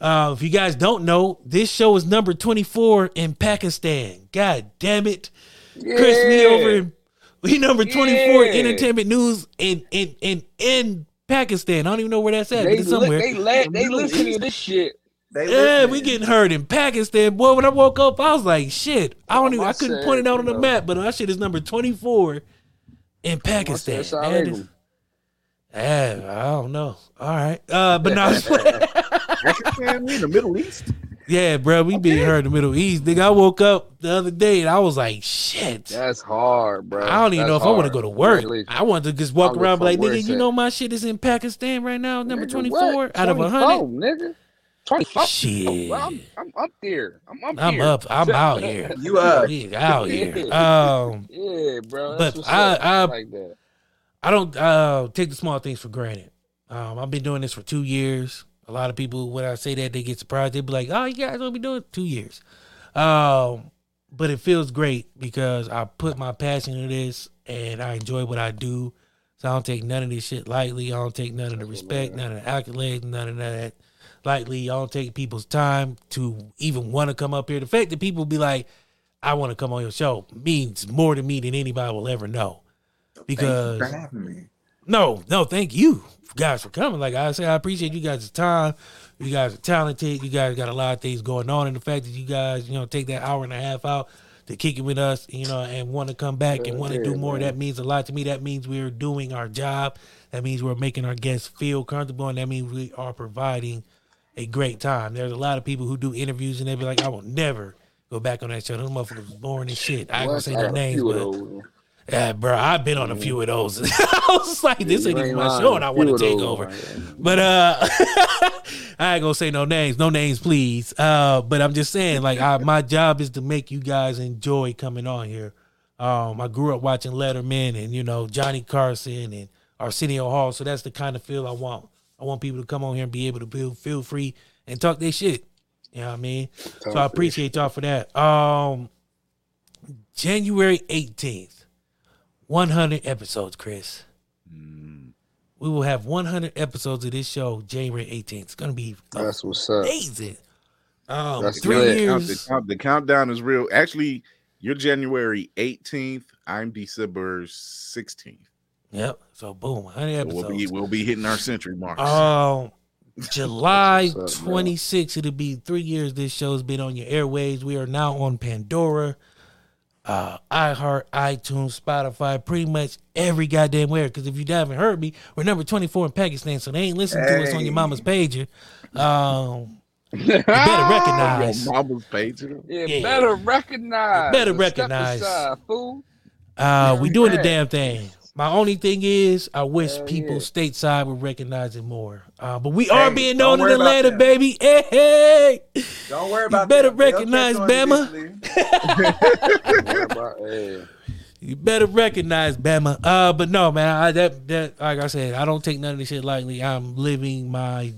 Uh, if you guys don't know, this show is number 24 in Pakistan. God damn it. Chris, we over in we number 24 Yeah. entertainment news in in in in Pakistan. I don't even know where that's at, but They, it's li- somewhere. they, la- they listening to this shit. They Yeah, listening. we getting heard in Pakistan. Boy, when I woke up, I was like, shit. I don't even I couldn't sad, point it out on the map, but that shit is number 24 in Pakistan. Man, Salam? Yeah, I don't know. All right. Uh but no, Pakistan, we in the Middle East. Yeah, bro, we being heard in the Middle East. Nigga, I woke up the other day and I was like, shit. That's hard, bro. I don't even That's know if I want to go to work. Congratulations. I want to just walk I don't give around be like, nigga, you at. know my shit is in Pakistan right now, number Nigga, 24 what? out of 24, 100. nigga. 24. Shit. Well, I'm, I'm up there. I'm up I'm here. up. I'm out here. You up. We out here. Um, Yeah, bro. But That's what's I- up. I- like that. I don't uh, take the small things for granted. Um, I've been doing this for two years. A lot of people, when I say that, they get surprised. They be like, "Oh, you guys will be doing two years," um, but it feels great because I put my passion into this and I enjoy what I do. So I don't take none of this shit lightly. I don't take none of the respect, none of the accolades, none of that lightly. I don't take people's time to even want to come up here. The fact that people be like, "I want to come on your show," means more to me than anybody will ever know. Because Thank you for having me. no, no, thank you guys for coming. Like I said, I appreciate you guys' time. You guys are talented. You guys got a lot of things going on, and the fact that you guys, you know, take that hour and a half out to kick it with us, you know, and want to come back and want to do more. man. That means a lot to me. That means we're doing our job. That means we're making our guests feel comfortable, and that means we are providing a great time. There's a lot of people who do interviews and they be like, I will never go back on that show. Those motherfuckers boring as shit. I ain't gonna say I no got a names, but. Yeah, bro, I've been on a few of those. I was like, this ain't even my show, and I want to take over. But uh, I ain't gonna say no names, no names, please. Uh, but I'm just saying, like, I, my job is to make you guys enjoy coming on here. Um, I grew up watching Letterman and you know Johnny Carson and Arsenio Hall, so that's the kind of feel I want. I want people to come on here and be able to feel feel free and talk their shit. You know what I mean? so I appreciate y'all for that. Um, January 18th, 100 episodes, Chris. We will have 100 episodes of this show January 18th. It's gonna be That's what's up. amazing. Um, That's three lit. Count- years. the, count- the countdown is real. Actually, you're January 18th. I'm December 16th. Yep. So boom, 100 So episodes. we'll be we'll be hitting our century marks. Um, July up, bro. 26th, it'll be three years this show's been on your airwaves. We are now on Pandora, uh, iHeart, iTunes, Spotify, pretty much every goddamn where. Because if you haven't heard me, we're number 24 in Pakistan, so they ain't listening to us on your mama's pager. Um, you better recognize. Your mama's page. Yeah, Yeah. better recognize. Better recognize. aside, fool. Uh, we doing the damn thing. My only thing is, I wish Hell people yeah. stateside would recognize it more. Uh, but we are being known in Atlanta, that. baby. Hey, hey. Don't worry You about better that. They'll recognize Bama. about- hey, You better recognize Bama. Uh, but no, man. I, that that like I said, I don't take none of this shit lightly. I'm living my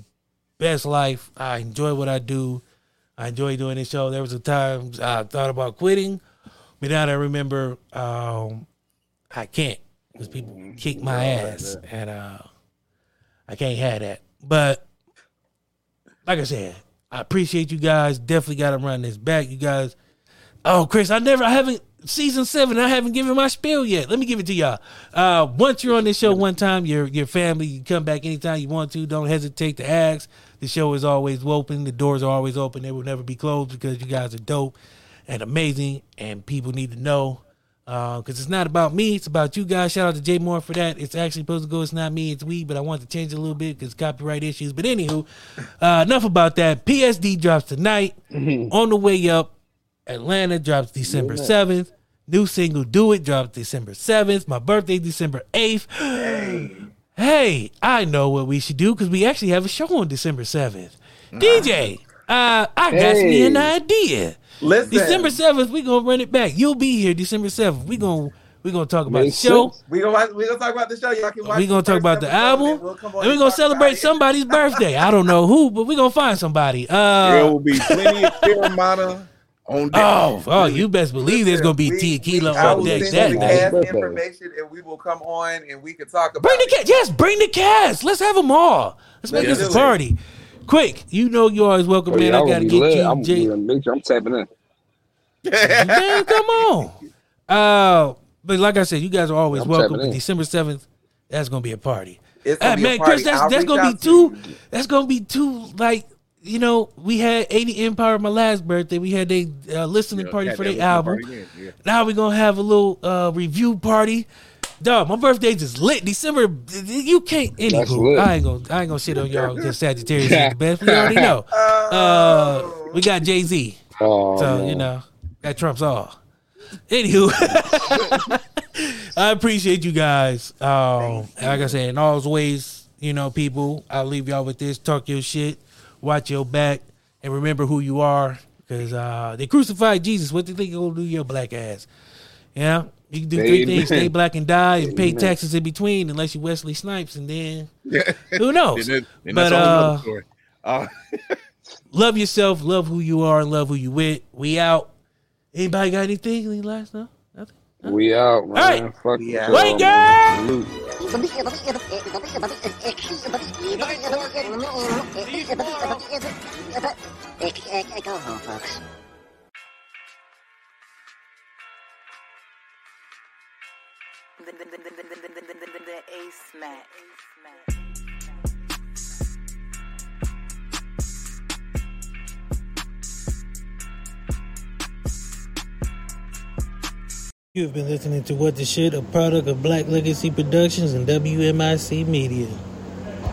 best life. I enjoy what I do. I enjoy doing this show. There was a time I thought about quitting, but now that I remember, um, I can't because people kick my ass, and uh, I can't have that. But like I said, I appreciate you guys. Definitely got to run this back. You guys. Oh, Chris, I never, I haven't season seven. I haven't given my spiel yet. Let me give it to y'all. Uh, once you're on this show one time, your your family, you come back anytime you want to. Don't hesitate to ask. The show is always open. The doors are always open. They will never be closed because you guys are dope and amazing, and people need to know. Because it's not about me, it's about you guys. Shout out to Jay Moore for that. It's actually supposed to go, it's not me, it's we, but I want to change it a little bit because copyright issues. But anywho, uh, enough about that. PTSD drops tonight. On the way up, Atlanta drops December 7th. New single Do It drops December 7th. My birthday, December 8th. Hey, hey, I know what we should do because we actually have a show on December 7th. DJ, uh, I got me an Hey. idea. Listen. December 7th, we going to run it back. You'll be here December 7th. we going to We're gonna talk about the show. sense. We gonna we gonna talk about the show. Y'all can watch. We gonna talk about the album, and we'll and we're gonna celebrate somebody's birthday. I don't know who, but we're gonna find somebody. there Uh will be plenty of Teremana on deck. oh, oh, you best believe there's gonna be We- tequila I on deck that night. Cast information, and we will come on and we can talk about. Bring the cast. Yes, bring the cast. Let's have them all. Let's make this a party. Quick, you know you always welcome, Oh, man. yeah, I I'm gotta get lit. you, I'm Jay. gonna make sure I'm tapping in. Man, come on. Uh, but like I said, you guys are always I'm welcome. But. December seventh, that's gonna be a party. It's gonna be a man, party. Chris, that's I'll that's gonna be out to too. That's gonna be too. Like you know, we had 80 Empire my last birthday. We had a uh, listening Yeah, party had for that their album. party yeah. Now we're gonna have a little uh, review party. Dog, my birthday's is lit. December, you can't. Anywho. I ain't gonna, I ain't gonna shit on y'all because Sagittarius is the best. We already know. Uh, we got Jay Z, Oh, so man. you know that trumps all. Anywho, I appreciate you guys. Um, like I said, in all ways, you know, people, I'll leave y'all with this: talk your shit, watch your back, and remember who you are. Because uh, they crucified Jesus. What do you think gonna do your black ass? Yeah, you can do three Amen. things: stay black and die, and pay Amen. taxes in between, unless you Wesley Snipes, and then who knows? Then that- then But that's uh, story. Uh, love yourself, love who you are, and love who you with. We out. Anybody got anything? Any last no? Nothing? We out, man. right. Fuck We out. Wait, girl! Go home, folks. The Ace Mac. You have been listening to What the Shit, a product of Black Legacy Productions and WMIC Media.